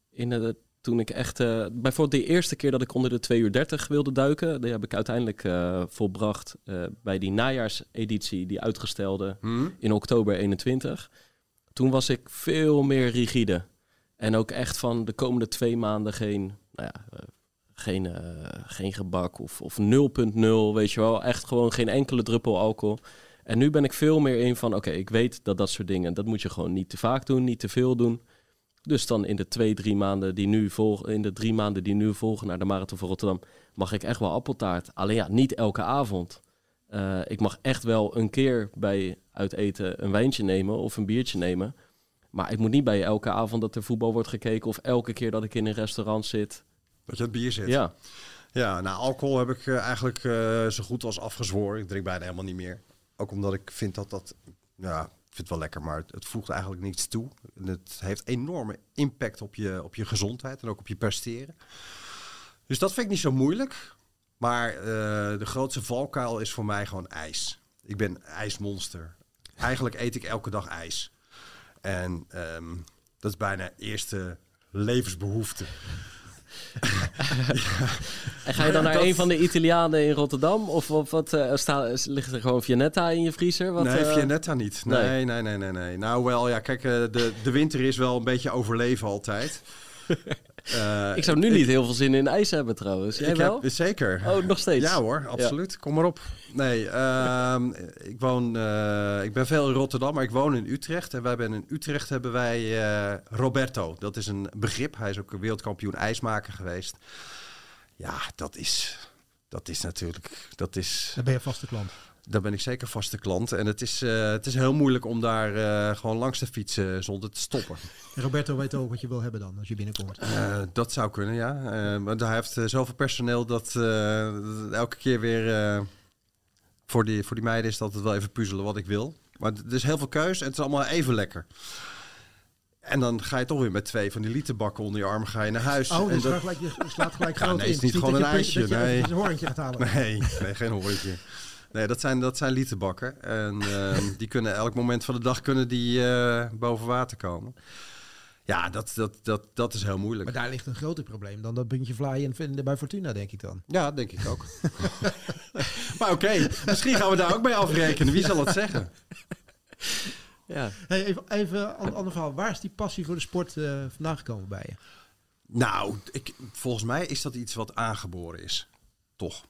In de, toen ik echt, eh, bijvoorbeeld de eerste keer dat ik onder de 2 uur 30 wilde duiken, die heb ik uiteindelijk eh, volbracht bij die najaarseditie, die uitgestelde in oktober 21. Toen was ik veel meer rigide. En ook echt van de komende twee maanden geen, nou ja, geen, geen gebak of, of 0.0, weet je wel. Echt gewoon geen enkele druppel alcohol. En nu ben ik veel meer in van, oké, ik weet dat dat soort dingen, dat moet je gewoon niet te vaak doen, niet te veel doen. Dus dan in de twee, drie maanden die nu volgen, in de drie maanden die nu volgen naar de Marathon van Rotterdam, mag ik echt wel appeltaart. Alleen ja, niet elke avond. Eh, ik mag echt wel een keer bij uit eten een wijntje nemen of een biertje nemen. Maar ik moet niet bij elke avond dat er voetbal wordt gekeken of elke keer dat ik in een restaurant zit. Dat je het bier zit. Ja, Ja, nou, alcohol heb ik eh, eigenlijk eh, zo goed als afgezworen. Ik drink bijna helemaal niet meer. Ook omdat ik vind dat dat... Ja, ik vind het wel lekker, maar het, voegt eigenlijk niets toe. En Het heeft enorme impact op je, op je gezondheid en ook op je presteren. Dus dat vind ik niet zo moeilijk. Maar eh, de grootste valkuil is voor mij gewoon ijs. Ik ben ijsmonster. Eigenlijk eet ik elke dag ijs. En ehm, dat is bijna eerste levensbehoefte. [laughs] En ga je dan naar Dat- een van de Italianen in Rotterdam? Of, of wat eh, sta, ligt er gewoon Vianetta in je vriezer? Wat, nee, eh, Vianetta niet. nee. Nee, nee, nee, nee, nee. Nou wel, ja, kijk, eh, de, de winter is wel een beetje overleven altijd. [laughs] Eh, Ik zou nu niet heel veel zin in ijs hebben trouwens. Jij ik wel? Heb, zeker. Oh, nog steeds? Ja hoor, absoluut. Kom maar op. Nee, ehm, ik, woon, eh, ik ben veel in Rotterdam, maar ik woon in Utrecht. En wij hebben in Utrecht hebben wij eh, Roberto. Dat is een begrip. Hij is ook wereldkampioen ijsmaker geweest. Ja, dat is, dat is natuurlijk... Dat is, Dan ben je vaste klant. Daar ben ik zeker vaste klant. En het is, eh, het is heel moeilijk om daar eh, gewoon langs te fietsen zonder te stoppen. En Roberto weet ook wat je wil hebben dan, als je binnenkomt. Eh, dat zou kunnen, ja. Maar hij heeft zoveel personeel dat dat elke keer weer voor, die, voor die meiden is dat het wel even puzzelen wat ik wil. Maar er is heel veel keus en het is allemaal even lekker. En dan ga je toch weer met twee van die literbakken onder je arm ga je naar huis. Oh, en dus dat- ga gelijk, je slaat gelijk Ja, groot nee, in. het is niet dat gewoon een ijsje, Dat je nee. een hoorntje gaat halen. Nee, nee, geen hoortje. Nee, dat zijn, dat zijn literbakken. En [laughs] ehm, die kunnen elk moment van de dag kunnen die, eh, boven water komen. Ja, dat, dat, dat, dat is heel moeilijk. Maar daar ligt een groter probleem dan dat puntje fly en vinden bij Fortuna, denk ik dan. Ja, denk ik ook. [laughs] maar oké, misschien gaan we daar ook mee afrekenen. Wie zal het zeggen? [laughs] Ja. Hey, even even een ander verhaal. Waar is die passie voor de sport eh, vandaan gekomen bij je? Nou, ik, volgens mij is dat iets wat aangeboren is. Toch.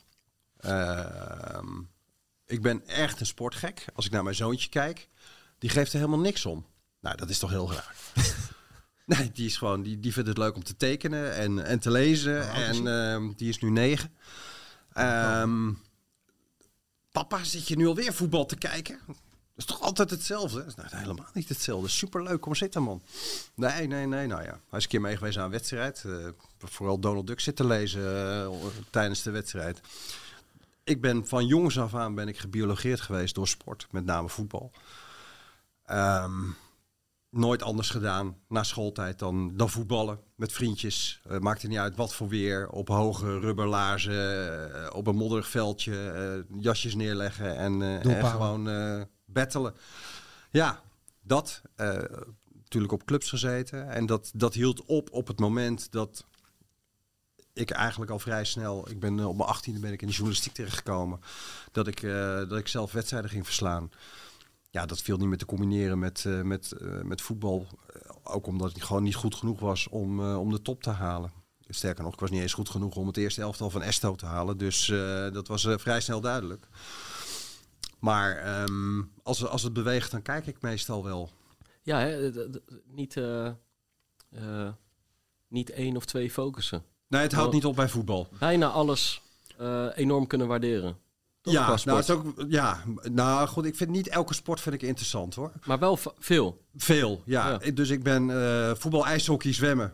Ehm, ik ben echt een sportgek. Als ik naar mijn zoontje kijk, die geeft er helemaal niks om. Nou, dat is toch heel raar. [laughs] Nee, die is gewoon, die, die vindt het leuk om te tekenen en, en te lezen. Oh, en ehm, die is nu negen. Ehm, papa, zit je nu alweer voetbal te kijken? Dat is toch altijd hetzelfde? Dat is nou, helemaal niet hetzelfde. Superleuk, kom zitten man. Nee, nee, nee, nou ja. Hij is een keer meegeweest aan een wedstrijd. Eh, vooral Donald Duck zitten lezen eh, tijdens de wedstrijd. Ik ben van jongs af aan ben ik gebiologeerd geweest door sport, met name voetbal. Ehm, nooit anders gedaan na schooltijd dan, dan voetballen met vriendjes. Uh, maakt er niet uit wat voor weer. Op hoge rubberlaarzen, eh, op een modderig veldje, eh, jasjes neerleggen en, gewoon battelen. Ja, dat. natuurlijk op clubs gezeten. En dat, dat hield op op het moment dat ik eigenlijk al vrij snel, ik ben eh, op mijn achttiende ben ik in de journalistiek terechtgekomen, dat ik, eh, dat ik zelf wedstrijden ging verslaan. Ja, dat viel niet meer te combineren met, eh, met, met voetbal. Ook omdat ik gewoon niet goed genoeg was om, om de top te halen. Sterker nog, ik was niet eens goed genoeg om het eerste elftal van Esto te halen. Dus dat was vrij snel duidelijk. Maar ehm, als, als het beweegt, dan kijk ik meestal wel. Ja, hè, niet, niet één of twee focussen. Nee, het houdt niet op bij voetbal. Bijna alles eh, enorm kunnen waarderen. Toch, Ja, nou, het is ook, ja, nou goed, ik vind niet elke sport vind ik interessant hoor. Maar wel veel. Veel, ja. Ja. Dus ik ben eh, voetbal, ijshockey, zwemmen.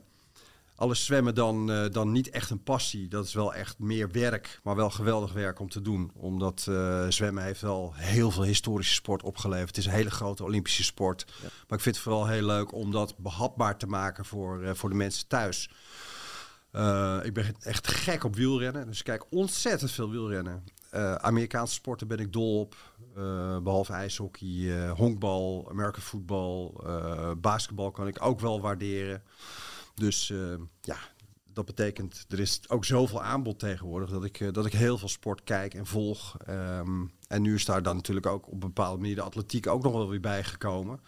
Alles zwemmen dan, eh, dan niet echt een passie. Dat is wel echt meer werk, maar wel geweldig werk om te doen. Omdat zwemmen heeft wel heel veel historische sport opgeleverd. Het is een hele grote Olympische sport. Maar ik vind het vooral heel leuk om dat behapbaar te maken voor, voor de mensen thuis. Eh, ik ben echt gek op wielrennen. Dus ik kijk ontzettend veel wielrennen. Eh, Amerikaanse sporten ben ik dol op. Eh, behalve ijshockey, honkbal, American football, eh, basketbal kan ik ook wel waarderen. Dus ja, dat betekent, er is ook zoveel aanbod tegenwoordig dat ik, dat ik heel veel sport kijk en volg. Ehm, en nu is daar dan natuurlijk ook op een bepaalde manier de atletiek ook nog wel weer bijgekomen.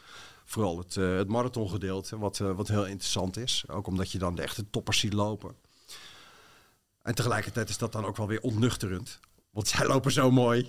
Vooral het, eh het marathongedeelte, wat, eh, wat heel interessant is. Ook omdat je dan de echte toppers ziet lopen. En tegelijkertijd is dat dan ook wel weer ontnuchterend. Want [laughs] zij lopen zo mooi.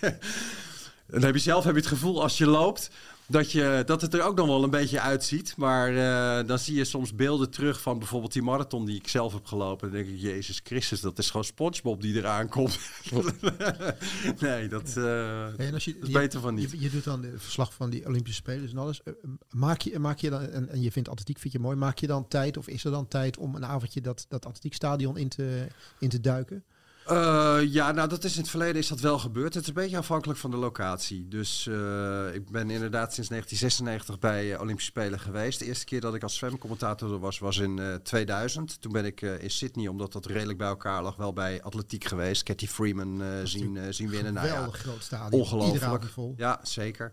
[laughs] dan heb je zelf heb je het gevoel als je loopt dat, je, dat het er ook nog wel een beetje uitziet. Maar eh, dan zie je soms beelden terug van bijvoorbeeld die marathon die ik zelf heb gelopen. Dan denk ik, Jezus Christus, dat is gewoon Spongebob die eraan komt. [laughs] nee, dat, eh, En als je, dat is je- beter van niet. Je, je doet dan de verslag van die Olympische Spelen en alles. Eh, Maak je, maak je dan, en, en je vindt atletiek vind je mooi, maak je dan tijd of is er dan tijd om een avondje dat, dat atletiekstadion in te, in te duiken? Eh, ja, nou dat is in het verleden is dat wel gebeurd. Het is een beetje afhankelijk van de locatie. Dus eh, ik ben inderdaad sinds 1996 bij eh, Olympische Spelen geweest. De eerste keer dat ik als zwemcommentator er was, was in eh, 2000. Toen ben ik in Sydney, omdat dat redelijk bij elkaar lag, wel bij atletiek geweest. Cathy Freeman zien, zien winnen. Nou, ja, Geweldig groot stadion. Ongelooflijk. vol. Ja, zeker.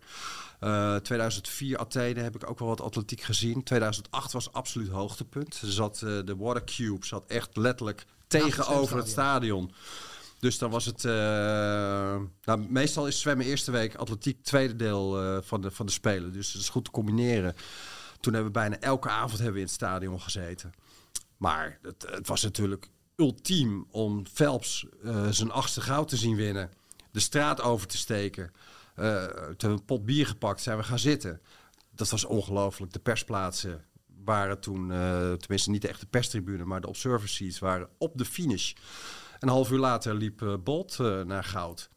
Eh 2004 Athene heb ik ook wel wat atletiek gezien. 2008 was absoluut hoogtepunt. Zat, de Water Cube zat echt letterlijk tegenover het stadion. Dus dan was het... eh, nou, meestal is zwemmen eerste week, atletiek tweede deel eh, van, de, van de Spelen. Dus dat is goed te combineren. Toen hebben we bijna elke avond hebben we in het stadion gezeten. Maar het, het was natuurlijk ultiem om Phelps eh, zijn achtste goud te zien winnen. De straat over te steken. Toen hebben we een pot bier gepakt, zijn we gaan zitten. Dat was ongelooflijk. De persplaatsen waren toen, eh, tenminste niet de echte perstribune, maar de observer seats waren op de finish. Een half uur later liep eh, Bolt eh, naar goud.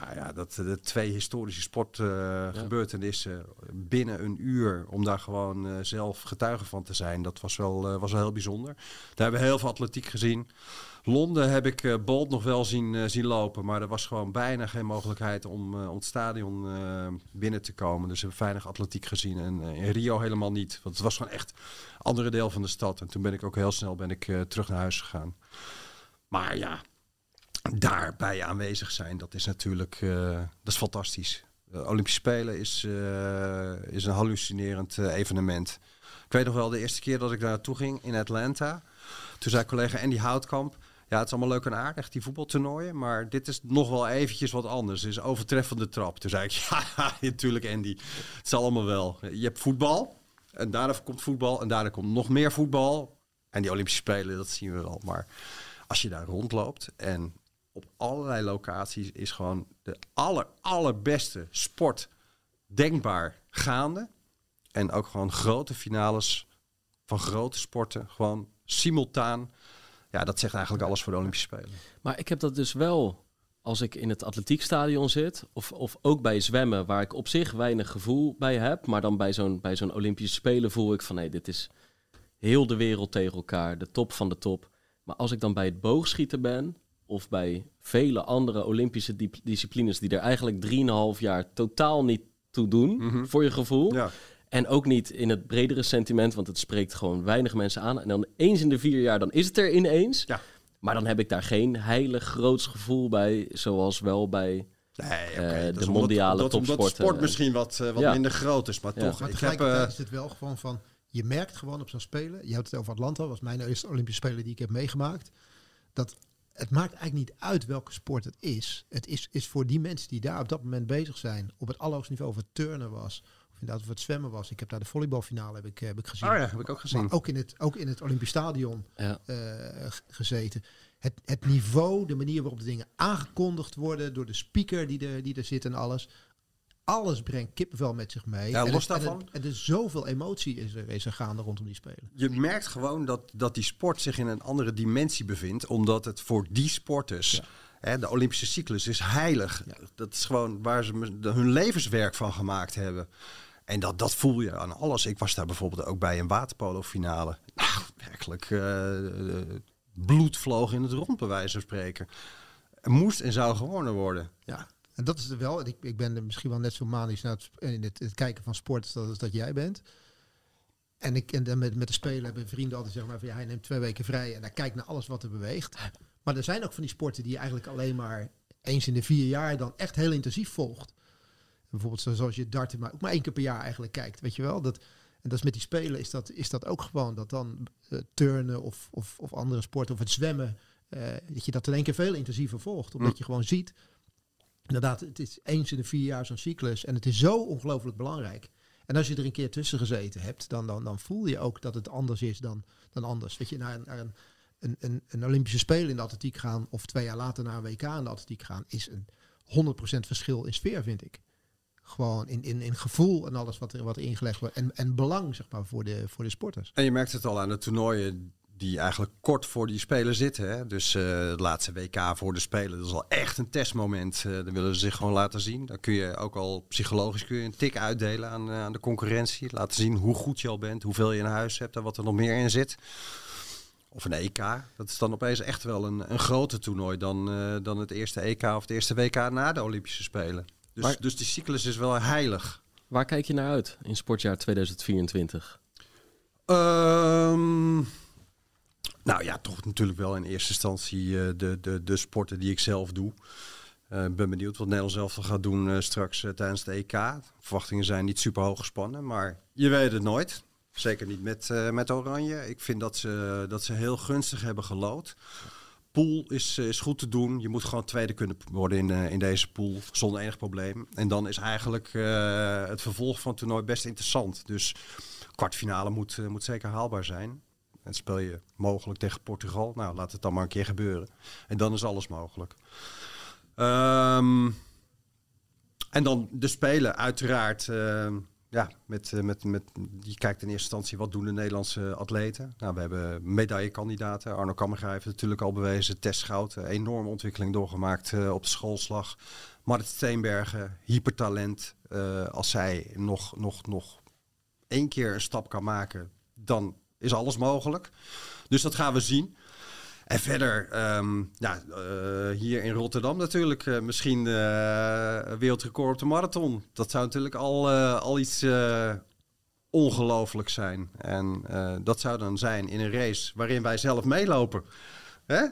Nou ja, dat de twee historische sportgebeurtenissen binnen een uur om daar gewoon zelf getuige van te zijn, dat was wel, was wel heel bijzonder. Daar hebben we heel veel atletiek gezien. Londen heb ik eh, Bolt nog wel zien, eh, zien lopen, maar er was gewoon bijna geen mogelijkheid om, om het stadion binnen te komen. Dus we hebben weinig atletiek gezien en in Rio helemaal niet, want het was gewoon echt een andere deel van de stad. En toen ben ik ook heel snel ben ik, terug naar huis gegaan. Maar ja, daarbij aanwezig zijn, dat is natuurlijk dat is fantastisch. De Olympische Spelen is, is een hallucinerend evenement. Ik weet nog wel de eerste keer dat ik daar naartoe ging in Atlanta. Toen zei collega Andy Houtkamp... Ja, het is allemaal leuk en aardig, die voetbaltoernooien. Maar dit is nog wel eventjes wat anders. Het is overtreffende trap. Toen zei ik, [laughs] ja, natuurlijk Andy. Het is allemaal wel. Je hebt voetbal. En daarna komt voetbal. En daarna komt nog meer voetbal. En die Olympische Spelen, dat zien we wel. Maar als je daar rondloopt en op allerlei locaties is gewoon de aller, allerbeste sport denkbaar gaande. En ook gewoon grote finales van grote sporten, gewoon simultaan. Ja, dat zegt eigenlijk alles voor de Olympische Spelen. Maar ik heb dat dus wel als ik in het atletiekstadion zit. Of, of ook bij zwemmen, waar ik op zich weinig gevoel bij heb. Maar dan bij zo'n, bij zo'n Olympische Spelen voel ik van nee, dit is heel de wereld tegen elkaar. De top van de top. Maar als ik dan bij het boogschieten ben. Of bij vele andere Olympische di- disciplines die er eigenlijk 3,5 jaar totaal niet toe doen. Mhm. Voor je gevoel. Ja. En ook niet in het bredere sentiment, want het spreekt gewoon weinig mensen aan. En dan eens in de vier jaar, dan is het er ineens. Ja. Maar dan heb ik daar geen heilig groots gevoel bij, zoals wel bij... Nee, oké, Eh, de omdat- mondiale omdat, topsporten, sport eh, misschien wat, eh, wat ja. minder groot is. Maar Ja. toch, Maar ik heb... tegelijkertijd is het wel gewoon van... Je merkt gewoon op zo'n Spelen... Je had het over Atlanta, was mijn eerste Olympische Spelen die ik heb meegemaakt. Dat het maakt eigenlijk niet uit welke sport het is. Het is, is voor die mensen die daar op dat moment bezig zijn... op het allerhoogste niveau, of het turnen was... inderdaad of het zwemmen was. Ik heb daar de volleybalfinale heb ik, heb ik gezien. oh ja, heb ik ook gezien. Maar ook in het, ook in het Olympisch Stadion Ja. eh, gezeten. Het, het niveau, de manier waarop de dingen aangekondigd worden door de speaker die er, die er zit en alles. Alles brengt kippenvel met zich mee. Ja, en los het- en daarvan. En er is zoveel emotie is er, is er gaande rondom die spelen. Je merkt gewoon dat, dat die sport zich in een andere dimensie bevindt. Omdat het voor die sporters... Hè, de Olympische cyclus is heilig. Dat is gewoon waar ze hun levenswerk van gemaakt hebben. En dat, dat voel je aan alles. Ik was daar bijvoorbeeld ook bij een waterpolo-finale. Nou, werkelijk... eh, eh, bloed vloog in het rond, bij wijze van spreken. Moest en zou gewonnen worden. Ja. En dat is wel. Ik, ik ben misschien wel net zo manisch naar het, in het, kijken van sport als dat, dat jij bent. En ik en met, met de spelen hebben vrienden altijd zeggen maar van ja, hij neemt twee weken vrij en hij kijkt naar alles wat er beweegt. Maar er zijn ook van die sporten die je eigenlijk alleen maar eens in de vier jaar dan echt heel intensief volgt. Bijvoorbeeld zo- zoals je darten, maar ook maar één keer per jaar eigenlijk kijkt. Weet je wel? Dat, en dat is met die spelen is dat, is dat ook gewoon dat dan eh, turnen of, of, of andere sporten of het zwemmen. eh, dat je dat in één keer veel intensiever volgt. Omdat je gewoon ziet. Inderdaad, het is eens in de vier jaar zo'n cyclus. En het is zo ongelooflijk belangrijk. En als je er een keer tussen gezeten hebt, dan, dan, dan voel je ook dat het anders is dan, dan anders. Weet je, naar, een- naar een, een, een, een Olympische Spelen in de atletiek gaan of twee jaar later naar een WK in de atletiek gaan, is een 100% verschil in sfeer, vind ik. Gewoon in, in, in gevoel en alles wat er, wat er ingelegd wordt. En, en belang, zeg maar, voor de, voor de sporters. En je merkt het al aan de toernooien die eigenlijk kort voor die Spelen zitten. Hè? Dus eh het laatste WK voor de Spelen, dat is al echt een testmoment. Eh dan willen ze zich gewoon laten zien. Dan kun je ook al psychologisch kun je een tik uitdelen aan, eh, aan de concurrentie. Laten zien hoe goed je al bent, hoeveel je in huis hebt en wat er nog meer in zit. Of een EK. Dat is dan opeens echt wel een, een groter toernooi dan, dan het eerste EK of het eerste WK na de Olympische Spelen. Dus, dus die cyclus is wel heilig. Waar kijk je naar uit in sportjaar 2024? Ehm, nou ja, toch natuurlijk wel in eerste instantie eh, de, de, de sporten die ik zelf doe. Eh, Ik ben benieuwd wat Nederland zelf gaat doen eh, straks tijdens de EK. Verwachtingen zijn niet super hoog gespannen, maar je weet het nooit. Zeker niet met, met Oranje. Ik vind dat ze, dat ze heel gunstig hebben gelood. Pool is, eh, is goed te doen. Je moet gewoon tweede kunnen worden in, eh, in deze pool zonder enig probleem. En dan is eigenlijk eh, het vervolg van het toernooi best interessant. Dus kwartfinale moet, moet zeker haalbaar zijn. En speel je mogelijk tegen Portugal. Nou, laat het dan maar een keer gebeuren. En dan is alles mogelijk. Ehm, en dan de Spelen, uiteraard. Ja, met, eh, met, met, je kijkt in eerste instantie wat doen de Nederlandse atleten. Nou, we hebben medaillekandidaten. Arno Kammerga heeft natuurlijk al bewezen. Tess Schout, enorme ontwikkeling doorgemaakt eh, op de schoolslag. Marit Steenbergen, hypertalent. Eh, als zij nog, nog, nog één keer een stap kan maken, dan is alles mogelijk. Dus dat gaan we zien. En verder, ehm, ja, eh, hier in Rotterdam natuurlijk eh, misschien eh, een wereldrecord op de marathon. Dat zou natuurlijk al, al iets eh ongelooflijk zijn. En dat zou dan zijn in een race waarin wij zelf meelopen. Hè?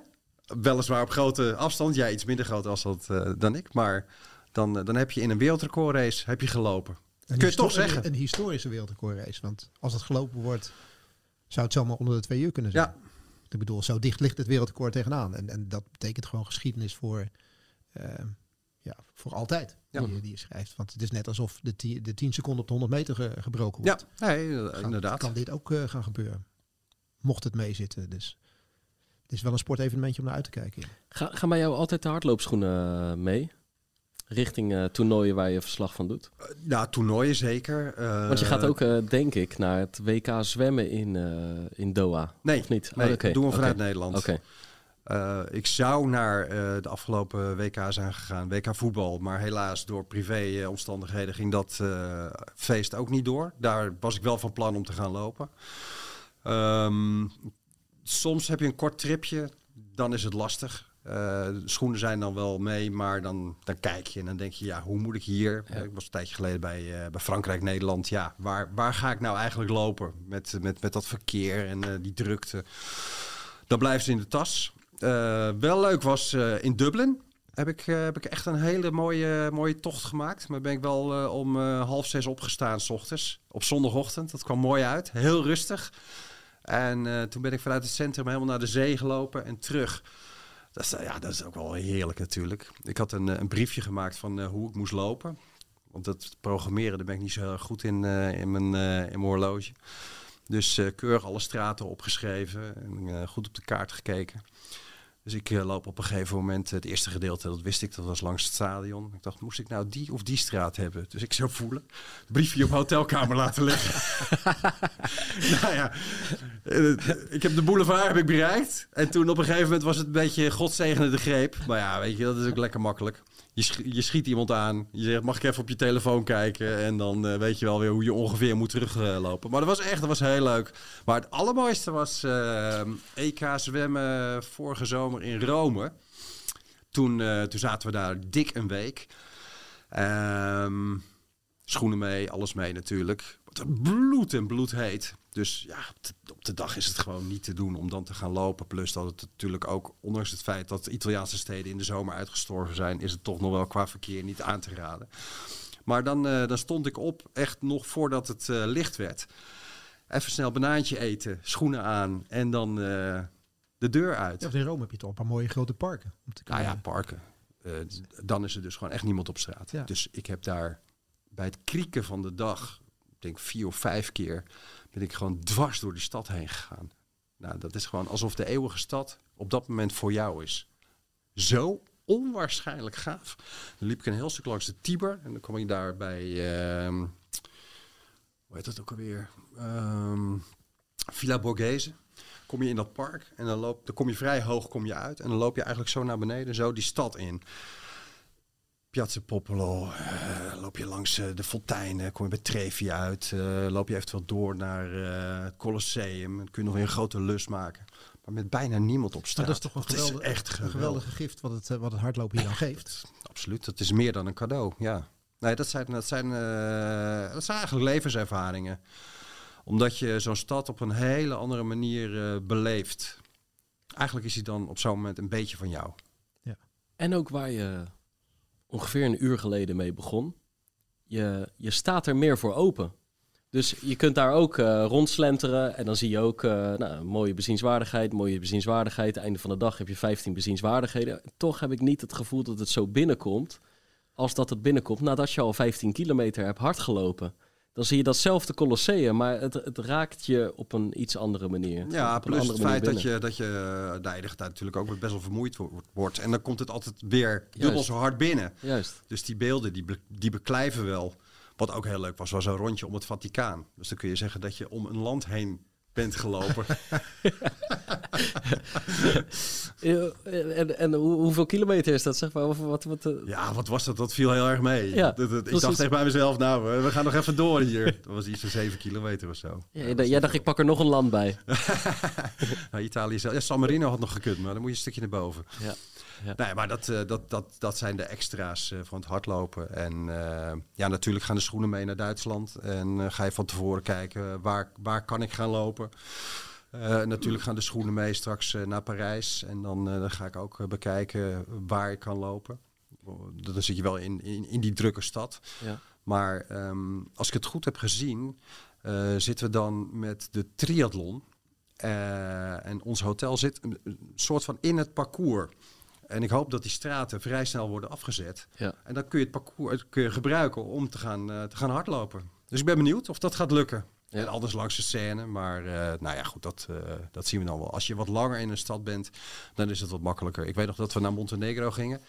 Weliswaar op grote afstand, jij iets minder grote afstand eh, dan ik, maar dan, dan heb je in een wereldrecordrace heb je gelopen. Een Kun je toch zeggen? Een, een historische wereldrecordrace. Want als het gelopen wordt, zou het zomaar onder de twee uur kunnen zijn. Ja. Ik bedoel, zo dicht ligt het wereldrecord tegenaan. En, en dat betekent gewoon geschiedenis voor, eh, ja, voor altijd. Ja. Die, je- die je schrijft. Want het is net alsof de, ti- de 10 seconden op de 100 meter ge- gebroken wordt. Ja, nee, eh, inderdaad. Kan dit ook eh, gaan gebeuren. Mocht het meezitten. Dus het is wel een sportevenementje om naar uit te kijken. Ga, gaan bij jou altijd de hardloopschoenen eh, mee? Richting eh, toernooien waar je verslag van doet? Nou, toernooien zeker. Want je gaat ook, eh, denk ik, naar het WK zwemmen in, in Doha. Nee, of niet? nee Oh, doen we vanuit. Nederland. Oké. Ik zou naar de afgelopen WK zijn gegaan, WK voetbal. Maar helaas door privé-omstandigheden ging dat feest ook niet door. Daar was ik wel van plan om te gaan lopen. Ehm, soms heb je een kort tripje, dan is het lastig. Eh, de schoenen zijn dan wel mee, maar dan, dan kijk je en dan denk je, ja, hoe moet ik hier? Ja. Ik was een tijdje geleden bij, eh, bij Frankrijk, Nederland. Ja, waar, waar ga ik nou eigenlijk lopen met, met, met dat verkeer en eh, die drukte? Dan blijven ze in de tas. Wel leuk was in Dublin. Heb ik, heb ik echt een hele mooie, mooie tocht gemaakt. Maar ben ik wel om half zes opgestaan s ochtends. Op zondagochtend. Dat kwam mooi uit. Heel rustig. En toen ben ik vanuit het centrum helemaal naar de zee gelopen en terug. Dat is, ja, dat is ook wel heerlijk natuurlijk. Ik had een, eh, een briefje gemaakt van eh, hoe ik moest lopen. Want dat programmeren, daar ben ik niet zo goed in, eh, in, mijn, in mijn horloge. Dus keurig alle straten opgeschreven en goed op de kaart gekeken. Dus ik eh, loop op een gegeven moment, het eerste gedeelte, dat wist ik, dat was langs het stadion. Ik dacht, moest ik nou die of die straat hebben? Dus ik zou voelen, briefje op hotelkamer laten liggen. [laughs] nou ja, eh, ik heb de boulevard heb ik bereikt. En toen op een gegeven moment was het een beetje godzegende de greep. Maar ja, weet je, dat is ook lekker makkelijk. Je, je schiet iemand aan. Je zegt, mag ik even op je telefoon kijken? En dan eh, weet je wel weer hoe je ongeveer moet teruglopen. maar dat was echt, dat was heel leuk. Maar het allermooiste was EK zwemmen vorige zomer in Rome. Toen, eh, toen zaten we daar dik een week. Ehm, schoenen mee, alles mee natuurlijk. Bloed en bloed heet. Dus ja, op de, dag is het gewoon niet te doen om dan te gaan lopen. Plus dat het natuurlijk ook, ondanks het feit dat de Italiaanse steden in de zomer uitgestorven zijn, is het toch nog wel qua verkeer niet aan te raden. Maar dan, eh, dan stond ik op, echt nog voordat het eh, licht werd. Even snel banaantje eten, schoenen aan en dan eh, de deur uit. Ja, in Rome heb je toch een paar mooie grote parken. Om te kunnen- ja, parken. Dan is er dus gewoon echt niemand op straat. Ja. Dus ik heb daar bij het krieken van de dag, denk vier of vijf keer, ben ik gewoon dwars door die stad heen gegaan. Nou, dat is gewoon alsof de eeuwige stad op dat moment voor jou is. Zo onwaarschijnlijk gaaf. Dan liep ik een heel stuk langs de Tiber en dan kwam ik daar bij, ehm, hoe heet dat ook alweer? Ehm, Villa Borghese. Kom je in dat park en dan, loop, dan kom je vrij hoog kom je uit. En dan loop je eigenlijk zo naar beneden, zo die stad in. Piazza Popolo, eh, loop je langs eh, de fonteinen, kom je bij Trevi uit. eh, loop je eventueel door naar eh, het Colosseum. Dan kun je nog weer een grote lus maken. Maar met bijna niemand op Maar straat. dat is toch een, is geweldige, echt een geweldig. geweldige gift wat het, wat het hardlopen hier dan geeft. Absoluut, dat is meer dan een cadeau, ja. Nee, dat zijn, dat zijn, eh, dat zijn eigenlijk levenservaringen. Omdat je zo'n stad op een hele andere manier eh, beleeft. Eigenlijk is hij dan op zo'n moment een beetje van jou. En ook waar je ongeveer een uur geleden mee begon. Je, je staat er meer voor open. Dus je kunt daar ook eh, rondslenteren en dan zie je ook eh, nou, mooie bezienswaardigheid, mooie bezienswaardigheid. Einde van de dag heb je 15 bezienswaardigheden. Toch heb ik niet het gevoel dat het zo binnenkomt als dat het binnenkomt nadat je al 15 kilometer hebt hardgelopen. Dan zie je datzelfde Colosseum, maar het, het raakt je op een iets andere manier. Ja, plus het feit dat je, dat je eh, de hele tijd natuurlijk ook best wel vermoeid wo- wordt. En dan komt het altijd weer dubbel Juist. zo hard binnen. Juist. Dus die beelden, die, be- die beklijven wel. Wat ook heel leuk was, was een rondje om het Vaticaan. Dus dan kun je zeggen dat je om een land heen bent gelopen. [laughs] Eh, En, en hoe- hoeveel kilometer is dat? Zeg maar, Of wat, wat, eh, Ja, wat was dat? Dat viel heel erg mee. Ja, Dat- dat- ik dacht echt bij mezelf, nou, we- we gaan nog even door hier. Dat was iets van zeven kilometer of zo. Ja, jij dacht, ik pak er nog een land bij. [laughs] Nou, Italië zelf. Ja, San Marino had nog gekund, maar dan moet je een stukje naar boven. Ja. Ja. Nee, maar dat, eh, dat, dat, dat zijn de extra's eh, van het hardlopen. En eh, ja, natuurlijk gaan de schoenen mee naar Duitsland. En ga je van tevoren kijken, waar, waar kan ik gaan lopen? Natuurlijk gaan de schoenen mee straks naar Parijs. En dan, dan ga ik ook bekijken waar ik kan lopen. Dan zit je wel in, in, in die drukke stad. Ja. Maar ehm, als ik het goed heb gezien, zitten we dan met de triathlon. En ons hotel zit een, een soort van in het parcours. En ik hoop dat die straten vrij snel worden afgezet. Ja. En dan kun je het parcours kun je gebruiken om te gaan, eh, te gaan hardlopen. Dus ik ben benieuwd of dat gaat lukken. Ja. En anders langs de scène. Maar eh, nou ja, goed, dat, eh, dat zien we dan wel. Als je wat langer in een stad bent, dan is het wat makkelijker. Ik weet nog dat we naar Montenegro gingen.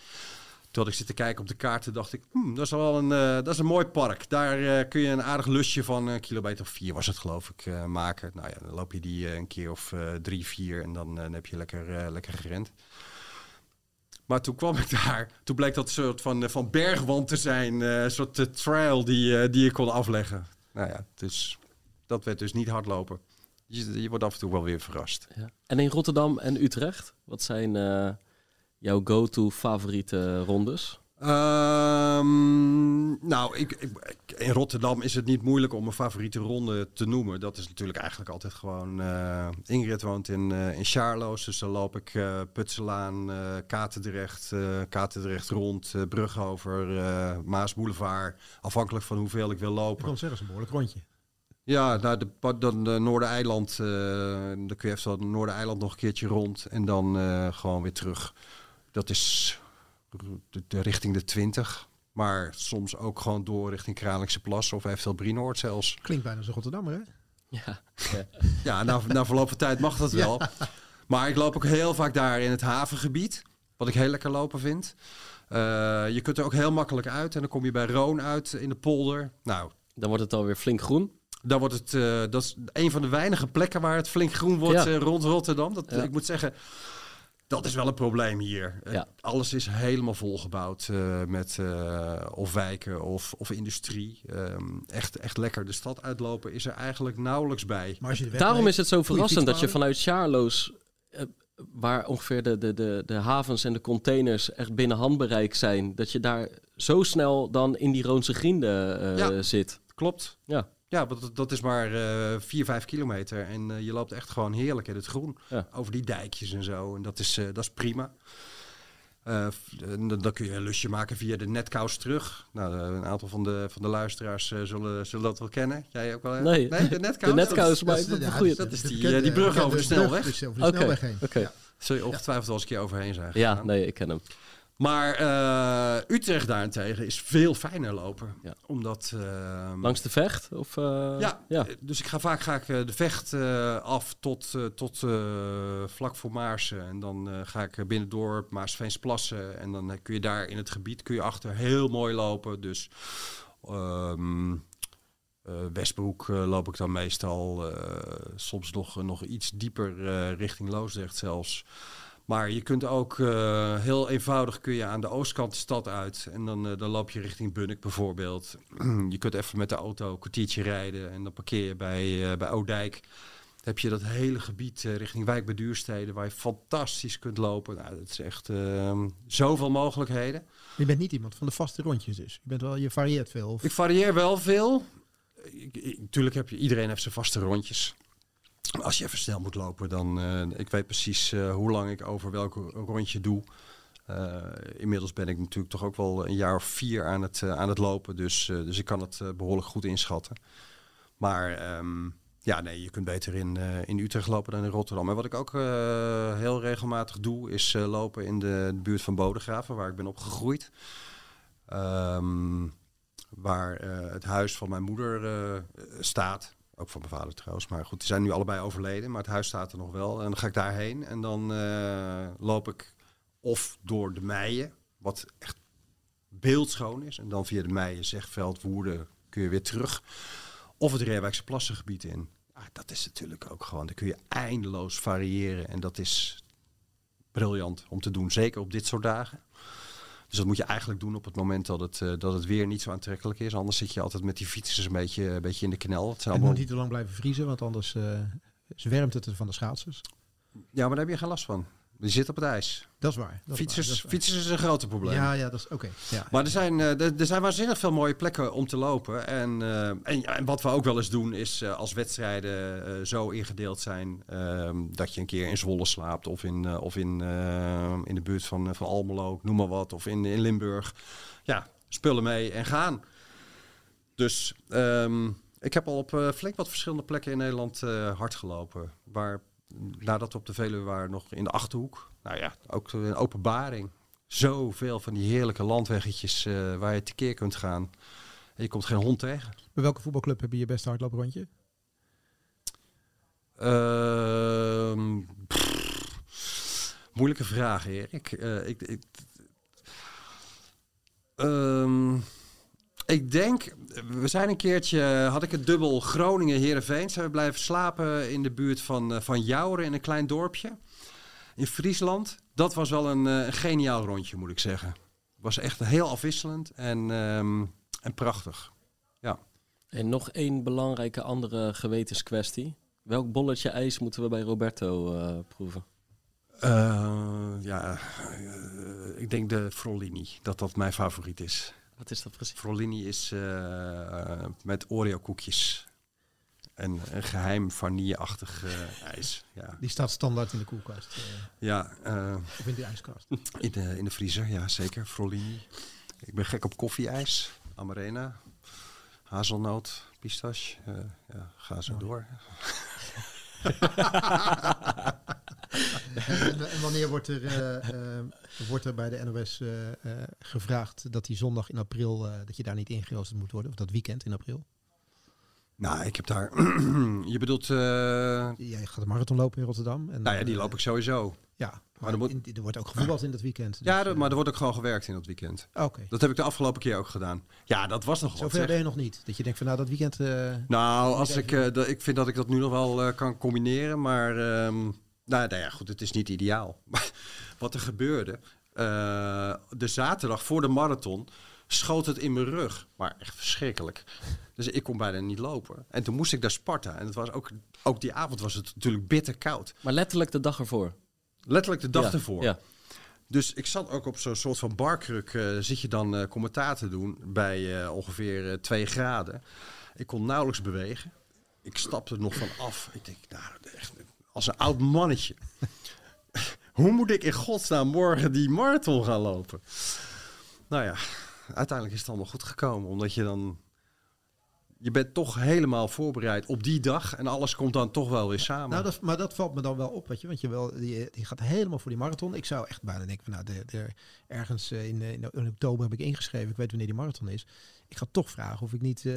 toen had ik zitten kijken op de kaarten, dacht ik, hmm, dat is wel een, dat is een mooi park. Daar kun je een aardig lusje van een kilometer of vier was het geloof ik maken. Nou ja, dan loop je die een keer of drie, vier en dan, dan heb je lekker, lekker gerend. Maar toen kwam ik daar, toen bleek dat soort van, eh, van bergwand te zijn, eh, een soort eh, trail die, die je kon afleggen. Nou ja, dus dat werd dus niet hardlopen. Je, je wordt af en toe wel weer verrast. Ja. En in Rotterdam en Utrecht, wat zijn jouw go-to favoriete rondes? Ehm, nou, ik, ik, ik- in Rotterdam is het niet moeilijk om een favoriete ronde te noemen. Dat is natuurlijk eigenlijk altijd gewoon... eh, Ingrid woont in, eh in Charloes, dus dan loop ik eh Putselaan, eh Katendrecht, Katendrecht rond, eh Brug over, eh Maas Boulevard. Afhankelijk van hoeveel ik wil Ik lopen. kan zeggen, is een behoorlijk rondje. Ja, nou, de, dan de Noordereiland. dan kun je even de Noordereiland nog een keertje rond. En dan gewoon weer terug. Dat is de, de richting de 20. Maar soms ook gewoon door richting Kralingse Plas of eventueel Brienoord zelfs. Klinkt bijna een Rotterdammer, hè? Ja. Ja, na, na verloop van tijd mag dat wel. Maar ik loop ook heel vaak daar in het havengebied. Wat ik heel lekker lopen vind. Eh, je kunt er ook heel makkelijk uit. En dan kom je bij Roon uit in de polder. Nou, Dan wordt het alweer flink groen. Dan wordt het, eh, dat is een van de weinige plekken waar het flink groen wordt Ja. eh, rond Rotterdam. Dat, Ja. Ik moet zeggen, dat is wel een probleem hier. Ja. alles is helemaal volgebouwd eh, met eh, of wijken of, of industrie. Ehm, echt, echt lekker. De stad uitlopen is er eigenlijk nauwelijks bij. Maar Daarom is het zo verrassend dat je vanuit Charloes, eh, waar ongeveer de, de, de, de havens en de containers echt binnen handbereik zijn, dat je daar zo snel dan in die Roonse Grienden eh, Ja. zit. Klopt. Ja. Ja, want dat, dat is maar eh 4, 5 kilometer. En eh, je loopt echt gewoon heerlijk in het groen. Ja. Over die dijkjes en zo. En dat is, eh, dat is prima. Eh, dan kun je een lusje maken via de netkous terug. Nou, een aantal van de, van de luisteraars eh, zullen, zullen dat wel kennen. Jij ook wel? hè? Nee. de netkous? De netkous, Dat maar is- Dat is- dat is die, die brug over de snelweg. Dus Oké, oké. Ja. Zul je ongetwijfeld wel eens een keer overheen zijn Ja, nee, ik ken hem. Maar eh, Utrecht daarentegen is veel fijner lopen. Ja. Omdat... ehm, Langs de vecht? Of, eh, Ja, ja. dus ik ga vaak ga ik, eh, de vecht af tot, tot vlak voor Maarsen. En dan ga ik binnendoor Maasveensplassen. En dan kun je daar in het gebied kun je achter heel mooi lopen. Dus ehm, eh, Westbroek loop ik dan meestal. soms nog, nog iets dieper richting Loosdrecht zelfs. Maar je kunt ook eh, heel eenvoudig kun je aan de oostkant de stad uit. En dan, eh, dan loop je richting Bunnik bijvoorbeeld. [clears throat] je kunt even met de auto een kwartiertje rijden. En dan parkeer je bij, eh bij Oudijk. Dan heb je dat hele gebied richting Wijk bij Duurstede. Waar je fantastisch kunt lopen. Nou, dat is echt eh, zoveel mogelijkheden. Je bent niet iemand van de vaste rondjes dus. Je, bent wel, je varieert veel. Of, Ik varieer wel veel. Ik, ik, tuurlijk heb je, iedereen heeft zijn vaste rondjes. Als je even snel moet lopen, dan eh ik weet precies eh, hoe lang ik over welk rondje doe. Eh, inmiddels ben ik natuurlijk toch ook wel een jaar of vier aan het, aan het lopen. Dus, dus ik kan het eh, behoorlijk goed inschatten. Maar ehm, ja, nee, je kunt beter in, in Utrecht lopen dan in Rotterdam. En wat ik ook heel regelmatig doe, is lopen in de buurt van Bodegraven, waar ik ben opgegroeid. Ehm, waar het huis van mijn moeder staat. Ook van mijn vader trouwens. Maar goed, die zijn nu allebei overleden. Maar het huis staat er nog wel. En dan ga ik daarheen. En dan eh, loop ik of door de Meijen. Wat echt beeldschoon is. En dan via de Meijen, Zegveld, Woerden kun je weer terug. Of het Reerwijkse Plassengebied in. Ah, dat is natuurlijk ook gewoon. Dan kun je eindeloos variëren. En dat is briljant om te doen. Zeker op dit soort dagen. Dus dat moet je eigenlijk doen op het moment dat het, eh, dat het weer niet zo aantrekkelijk is. Anders zit je altijd met die fietsers een beetje, een beetje in de knel. Het allemaal... moet niet te lang blijven vriezen, want anders eh, zwermt het er van de schaatsers. Ja, maar daar heb je geen last van. Je zit op het ijs. Dat is waar. Dat Fietsers, is waar. fietsers is een groot probleem. Ja, ja, dat is oké. Ja. Maar er zijn, eh, er, er zijn waanzinnig veel mooie plekken om te lopen. En, eh, en, wat we ook wel eens doen is eh, als wedstrijden zo ingedeeld zijn ehm, dat je een keer in Zwolle slaapt of in, of in, in de buurt van, van Almelo, noem maar wat, of in, in Limburg. Ja, spullen mee en gaan. Dus ehm, ik heb al op flink wat verschillende plekken in Nederland hard gelopen. Waar nadat we op de Veluwe waren nog in de Achterhoek. Nou ja, ook een openbaring. Zoveel van die heerlijke landweggetjes eh, waar je tekeer kunt gaan. En je komt geen hond tegen. Bij welke voetbalclub heb je je beste hardlooprondje? Ehm, pff, moeilijke vraag, Erik. Eh, ik, ik, Ehm, ik denk, we zijn een keertje, had ik het dubbel Groningen-Herenveen. Zijn we blijven slapen in de buurt van, eh, van Jouren in een klein dorpje in Friesland. Dat was wel een, eh, een geniaal rondje, moet ik zeggen. Was echt heel afwisselend en, ehm, en prachtig. En nog één belangrijke andere gewetenskwestie. Welk bolletje ijs moeten we bij Roberto eh, proeven? Ja, ik denk de Frollini, dat dat mijn favoriet is. Wat is dat precies? Frollini is eh, met Oreo koekjes. En een geheim vanilleachtig eh, ijs. Ja, Die staat standaard in de koelkast. eh, ja eh, of in de ijskast. in, de, in de vriezer, ja zeker. Frollini. Ik ben gek op koffieijs. Amarena. Hazelnoot. Pistache. eh, ja, ga zo door. [laughs] en, en wanneer wordt er, eh, eh, wordt er bij de NOS eh, gevraagd dat die zondag in april, dat je daar niet ingeroosterd moet worden? Of dat weekend in april? Nou, ik heb daar... [clears throat] je bedoelt... Jij gaat de marathon lopen in Rotterdam. En, nou ja, die loop ik sowieso. Ja, maar, er moet- in- er wordt ook gevoetbald in dat weekend. Ja, dus, dat- eh, maar er wordt ook gewoon gewerkt in dat weekend. Oké. Dat heb ik de afgelopen keer ook gedaan. Ja, dat was nog wat. Zover ben je nog niet. Dat je denkt van nou dat weekend... Nou, als ik, ik vind dat ik dat nu nog wel kan combineren, maar ehm, nou, nou ja, goed, het is niet ideaal. [laughs] Maar wat er gebeurde, eh, de zaterdag voor de marathon schoot het in mijn rug, maar echt verschrikkelijk. Dus ik kon bijna niet lopen. En toen moest ik daar sparta. En het was ook, ook die avond was het natuurlijk bitter koud. Maar letterlijk de dag ervoor. Letterlijk de dag Ja, ervoor. Ja. Dus ik zat ook op zo'n soort van barkruk. eh, zit je dan eh commentaar te doen bij ongeveer eh, 2 graden. Ik kon nauwelijks bewegen. Ik stapte er nog van af. Ik denk, nou, echt, als een oud mannetje. Hoe moet ik in godsnaam morgen die marathon gaan lopen? Nou ja, uiteindelijk is het allemaal goed gekomen. Omdat je dan... Je bent toch helemaal voorbereid op die dag. En alles komt dan toch wel weer samen. Nou, dat, maar dat valt me dan wel op, weet je. Want je, wel, je, je gaat helemaal voor die marathon. Ik zou echt bijna denken van, nou, de, de, ergens eh, in, eh, in, in oktober heb ik ingeschreven. Ik weet wanneer die marathon is. Ik ga toch vragen of ik, niet, eh,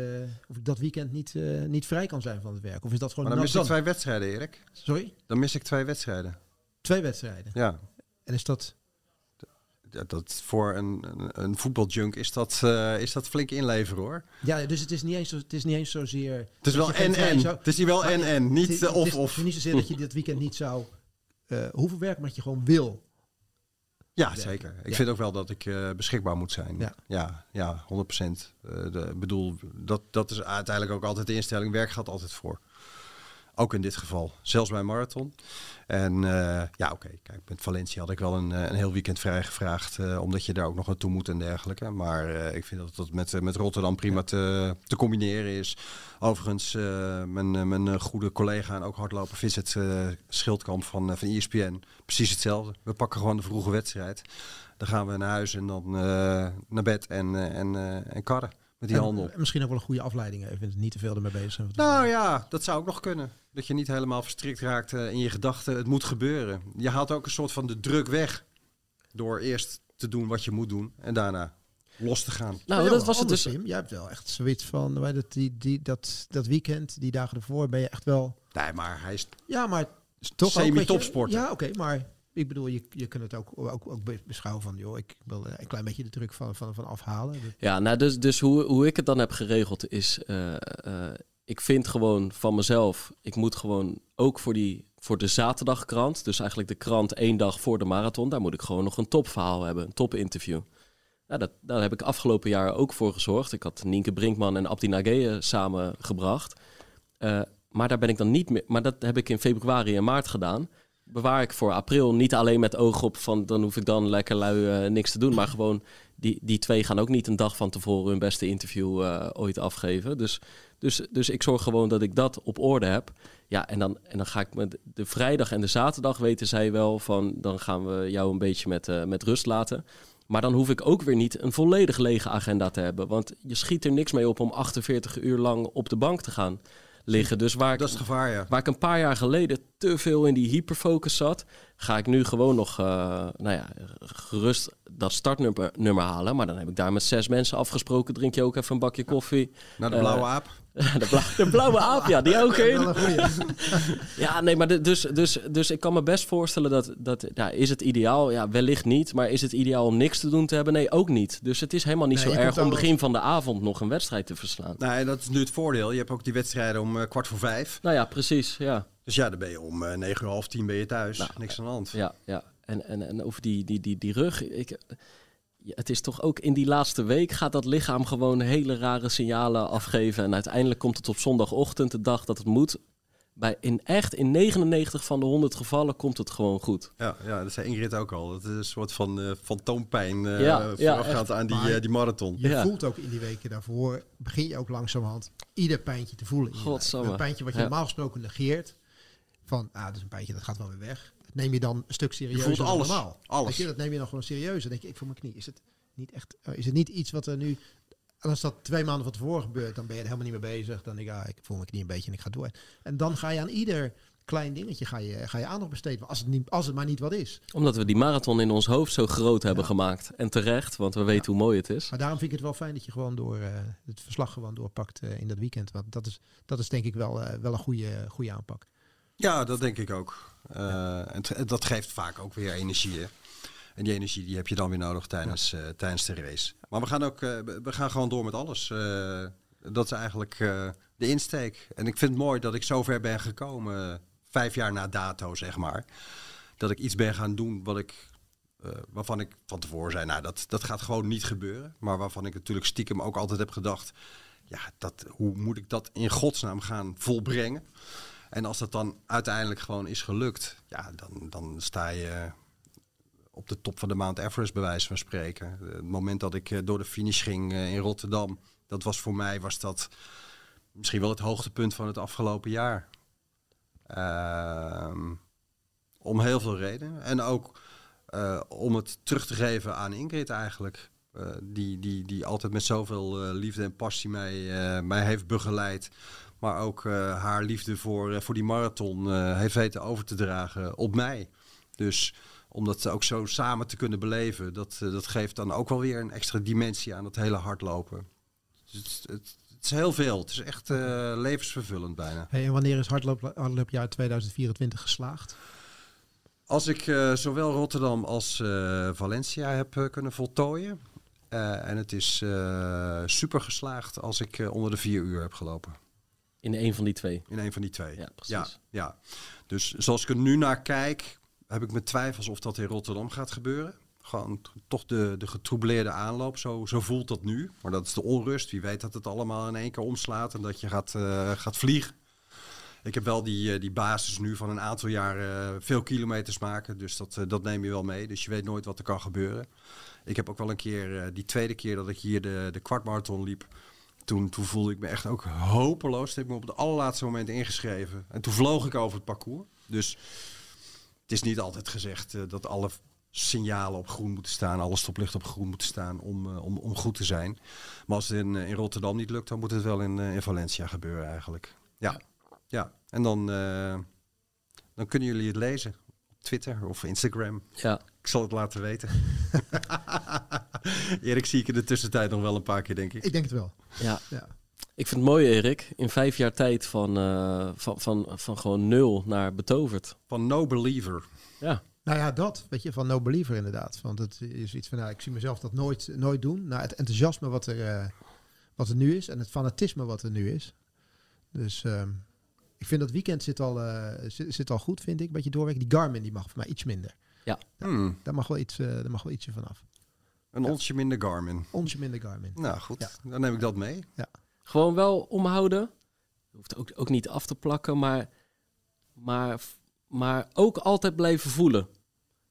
of ik dat weekend niet, niet vrij kan zijn van het werk. Of is dat gewoon maar dan mis ik twee wedstrijden, Erik. Sorry? Dan mis ik twee wedstrijden. Twee wedstrijden. Ja. En is dat... Dat voor een, een, voetbaljunk is dat, eh, is dat flink inleveren hoor. Ja, dus het is niet eens, zo, het is niet eens zozeer... Het is wel en-en. zou- Het is hier wel en-en, het niet is- eh, het of is- of. Het is niet zozeer dat je dit weekend niet zou eh hoeven werken, maar dat je gewoon wil. Ja, zeker. Ik Ja. vind ook wel dat ik beschikbaar moet zijn. Ja. ja, ja 100 procent. Ik bedoel, dat, dat is uiteindelijk ook altijd de instelling. Werk gaat altijd voor. Ook in dit geval. Zelfs bij marathon. En eh, ja, oké. Kijk, met Valencia had ik wel een, eh, een heel weekend vrijgevraagd. eh omdat je daar ook nog naartoe moet en dergelijke. Maar ik vind dat dat met, met Rotterdam prima te, te combineren is. Overigens, mijn, mijn goede collega en ook hardloper Vincent Schildkamp van, van ESPN. Precies hetzelfde. We pakken gewoon de vroege wedstrijd. Dan gaan we naar huis en dan naar bed en, en, en karren met die En- handel. en misschien ook wel een goede afleiding even. Niet te veel ermee bezig zijn. Nou ja, dat zou ook nog kunnen. Dat je niet helemaal verstrikt raakt eh, in je gedachten. Het moet gebeuren. Je haalt ook een soort van de druk weg. Door eerst te doen wat je moet doen. En daarna los te gaan. Nou, dat was het dus. Tim. Jij hebt wel echt zoiets van, het, die, die, dat, dat weekend, die dagen ervoor, ben je echt wel... Nee, maar hij is Ja, maar toch semi-topsporter. Ja, oké, maar ik bedoel, je, je kunt het ook, ook, ook be- beschouwen van, joh, ik wil eh, een klein beetje de druk van, van, van afhalen. Ja, nou, dus, dus hoe, hoe ik het dan heb geregeld is... eh, eh, ik vind gewoon van mezelf... Ik moet gewoon ook voor, die, voor de zaterdagkrant... dus eigenlijk de krant één dag voor de marathon... daar moet ik gewoon nog een topverhaal hebben, een topinterview. Nou, dat, daar heb ik afgelopen jaar ook voor gezorgd. Ik had Nienke Brinkman en Abdi Nageye samengebracht. Eh, maar daar ben ik dan niet meer... Maar dat heb ik in februari en maart gedaan bewaar ik voor april. Niet alleen met oog op van dan hoef ik dan lekker lui eh, niks te doen. Maar gewoon die, die twee gaan ook niet een dag van tevoren hun beste interview eh, ooit afgeven. Dus, dus, dus ik zorg gewoon dat ik dat op orde heb. Ja, en dan, en dan ga ik met de vrijdag en de zaterdag weten zij wel van dan gaan we jou een beetje met, eh, met rust laten. Maar dan hoef ik ook weer niet een volledig lege agenda te hebben. Want je schiet er niks mee op om 48 uur lang op de bank te gaan liggen. Dus waar ik, Dat is het gevaar, ja. Waar ik een paar jaar geleden te veel in die hyperfocus zat, ga ik nu gewoon nog eh, nou ja, gerust dat startnummer nummer halen. Maar dan heb ik daar met zes mensen afgesproken. Drink je ook even een bakje koffie. Naar de Eh, blauwe aap. [laughs] de, blauwe, de blauwe aap, ja, die ook in. [laughs] Ja, nee, maar de- dus, dus, dus ik kan me best voorstellen dat, dat ja, is het ideaal? Ja, wellicht niet. Maar is het ideaal om niks te doen te hebben? Nee, ook niet. Dus het is helemaal niet Nee, zo erg om begin van de avond nog een wedstrijd te verslaan. Nee, dat is nu het voordeel. Je hebt ook die wedstrijden om eh, kwart voor vijf. Nou ja, precies, ja. Dus ja, dan ben je om eh, negen uur half tien ben je thuis. Nou, Niks aan de hand. Ja, ja. En, en, en over die, die, die, die rug. Ik, het is toch ook in die laatste week gaat dat lichaam gewoon hele rare signalen afgeven. En uiteindelijk komt het op zondagochtend, de dag dat het moet. Bij in echt, in 99 van de 100 gevallen komt het gewoon goed. Ja, ja, dat zei Ingrid ook al. Dat is een soort van eh fantoompijn eh Ja, ja, voorafgaand aan die, eh, die marathon. Je Ja. voelt ook in die weken daarvoor, begin je ook langzamerhand ieder pijntje te voelen. Godsamme. Een pijntje wat je Ja. normaal gesproken negeert. Van, ah, dat is een pijntje, dat gaat wel weer weg. Neem je dan een stuk serieuzer voelt dan alles. normaal. Alles. Je, dat neem je dan gewoon serieus. Dan denk je, ik voel mijn knie. Is het niet echt, eh, is het niet iets wat er nu... En als dat twee maanden van tevoren gebeurt, dan ben je er helemaal niet mee bezig. Dan denk ik, ah, ik voel mijn knie een beetje en ik ga door. En dan ga je aan ieder klein dingetje ga je, ga je aandacht besteden. Als het, niet, als het maar niet wat is. Omdat we die marathon in ons hoofd zo groot hebben gemaakt. En terecht, want we weten hoe mooi het is. Maar daarom vind ik het wel fijn dat je gewoon door eh, het verslag gewoon doorpakt eh, in dat weekend. Want dat is, dat is denk ik wel, eh, wel een goede, goede aanpak. Ja, dat denk ik ook. Eh, en dat geeft vaak ook weer energie. Hè? En die energie die heb je dan weer nodig tijdens, eh, tijdens de race. Maar we gaan ook eh, we gaan gewoon door met alles. Dat is eigenlijk de insteek. En ik vind het mooi dat ik zover ben gekomen, vijf jaar na dato, zeg maar. Dat ik iets ben gaan doen wat ik, waarvan ik van tevoren zei, nou dat, dat gaat gewoon niet gebeuren. Maar waarvan ik natuurlijk stiekem ook altijd heb gedacht, ja, dat, hoe moet ik dat in godsnaam gaan volbrengen? En als dat dan uiteindelijk gewoon is gelukt, ja, dan, dan sta je op de top van de Mount Everest, bij wijze van spreken. Het moment dat ik eh, door de finish ging eh, in Rotterdam, dat was voor mij was dat misschien wel het hoogtepunt van het afgelopen jaar. Ehm, om heel veel redenen. En ook eh, om het terug te geven aan Ingrid eigenlijk. Die, die, die altijd met zoveel liefde en passie mij, mij heeft begeleid. Maar ook eh, haar liefde voor, eh, voor die marathon eh, heeft weten over te dragen op mij. Dus om dat ook zo samen te kunnen beleven, dat, dat geeft dan ook wel weer een extra dimensie aan het hele hardlopen. Dus het, het, het is heel veel. Het is echt levensvervullend bijna. Hey, en wanneer is hardloop, hardloopjaar 2024 geslaagd? Als ik zowel Rotterdam als Valencia heb kunnen voltooien. en het is super geslaagd als ik onder de vier uur heb gelopen. In een van die twee. In een van die twee. Ja, precies. Ja, ja. Dus zoals ik er nu naar kijk, heb ik mijn twijfels of dat in Rotterdam gaat gebeuren. Gewoon toch de, de getroubleerde aanloop, zo, zo voelt dat nu. Maar dat is de onrust. Wie weet dat het allemaal in één keer omslaat en dat je gaat, eh, gaat vliegen. Ik heb wel die, eh, die basis nu van een aantal jaar eh, veel kilometers maken. Dus dat, dat neem je wel mee. Dus je weet nooit wat er kan gebeuren. Ik heb ook wel een keer, die tweede keer dat ik hier de, de kwartmarathon liep. Toen, toen voelde ik me echt ook hopeloos. Toen heb ik me op het allerlaatste moment ingeschreven. En toen vloog ik over het parcours. Dus het is niet altijd gezegd eh, dat alle signalen op groen moeten staan. Alle stoplichten op groen moeten staan om, eh, om, om goed te zijn. Maar als het in, eh, in Rotterdam niet lukt, dan moet het wel in, in Valencia gebeuren eigenlijk. Ja, ja. en dan, dan kunnen jullie het lezen Twitter of Instagram. Ja, Ik zal het laten weten. [laughs] Erik zie ik in de tussentijd nog wel een paar keer, denk ik. Ik denk het wel. ja. Ja. Ik vind het mooi, Erik. In vijf jaar tijd van, eh, van, van, van gewoon nul naar betoverd. Van No Believer. Ja, Nou ja, dat, weet je, van no believer inderdaad. Want het is iets van, nou, ik zie mezelf dat nooit, nooit doen. Nou, het enthousiasme wat er, eh, wat er nu is en het fanatisme wat er nu is. Dus ehm, ik vind dat weekend zit al, eh, zit, zit al goed, vind ik. Beetje doorwerken. Die Garmin die mag voor mij iets minder. Hmm, Daar mag wel, iets, eh, daar mag wel ietsje vanaf. een onsje minder Garmin. Onsje minder Garmin. Nou goed, Ja. dan neem ik dat mee. gewoon wel omhouden. Je hoeft ook, ook niet af te plakken, maar, maar, maar ook altijd blijven voelen.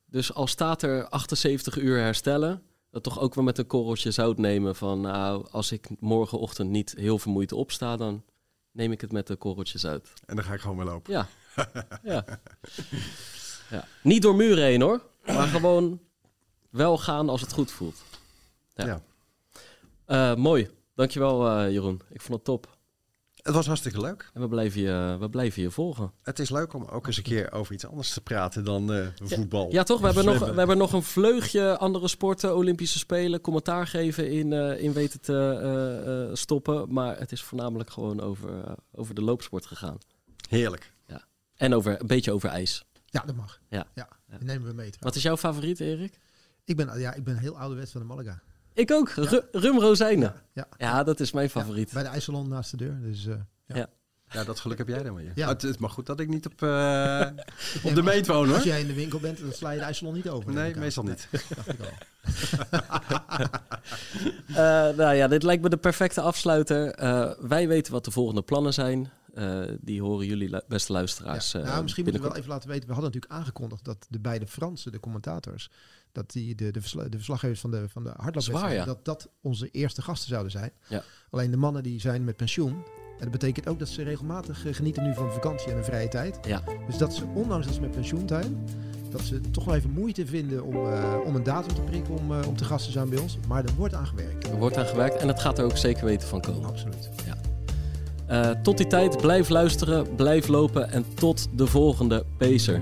Dus al staat er 78 uur herstellen, dat toch ook wel met een korreltje zout nemen van, nou, als ik morgenochtend niet heel vermoeid opsta, dan neem ik het met een korreltje zout. En dan ga ik gewoon weer lopen. Ja. [laughs] ja. ja. Niet door muren heen hoor, maar [clears throat] gewoon wel gaan als het goed voelt. Ja. Ja. Eh, mooi. Dankjewel eh Jeroen. Ik vond het top. Het was hartstikke leuk. En we blijven je, we blijven je volgen. Het is leuk om ook eens een keer over iets anders te praten dan eh, voetbal. Ja, toch? We hebben, nog, we hebben nog een vleugje andere sporten, Olympische Spelen, commentaar geven in, eh, in weten te eh, eh, stoppen. Maar het is voornamelijk gewoon over, over de loopsport gegaan. Heerlijk. En over, een beetje over ijs. Ja, dat mag. Ja. ja. Die nemen we mee. Wat is jouw favoriet, Erik? Ik ben, ja, ik ben heel ouderwets van de Malaga. Ik ook. Ru- Rum rozijnen. Ja. Ja, dat is mijn favoriet. Bij de IJsselon naast de deur. Dus, eh, Ja, dat geluk heb jij dan weer. Ja. Maar Het, het mag goed dat ik niet op, eh, [laughs] op de meet woon hoor. Als jij in de winkel bent, dan sla je de IJsselon niet over. Nee, meestal niet. Nee, dacht ik al. [laughs] Eh, nou ja, dit lijkt me de perfecte afsluiter. Eh, wij weten wat de volgende plannen zijn. Eh, die horen jullie, lu- beste luisteraars. Ja. eh, nou, misschien moeten we wel even laten weten. We hadden natuurlijk aangekondigd dat de beide Fransen, de commentators, dat die de, de, versla- de verslaggevers van de, van de hardloopwedstrijd, ja. dat dat onze eerste gasten zouden zijn. Ja. Alleen de mannen die zijn met pensioen. En dat betekent ook dat ze regelmatig eh, genieten nu van vakantie en een vrije tijd. Ja. Dus dat ze, ondanks dat ze met pensioen zijn, dat ze toch wel even moeite vinden om, eh, om een datum te prikken om, eh, om te gast te zijn bij ons. Maar er wordt aan gewerkt. Er wordt aan gewerkt en het gaat er ook zeker weten van komen. Absoluut. Eh, tot die tijd, blijf luisteren, blijf lopen en tot de volgende Pacer.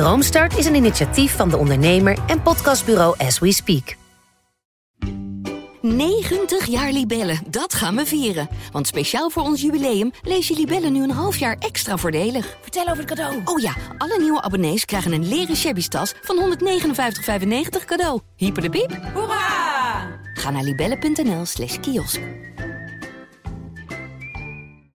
Droomstart is een initiatief van de ondernemer en podcastbureau As We Speak. 90 jaar Libellen, dat gaan we vieren. Want speciaal voor ons jubileum lees je Libellen nu een half jaar extra voordelig. Vertel over het cadeau. Oh ja, alle nieuwe abonnees krijgen een leren shabby tas van 159,95 cadeau. Hyper de piep. Hoera! Ga naar libellen.nl slash kiosk.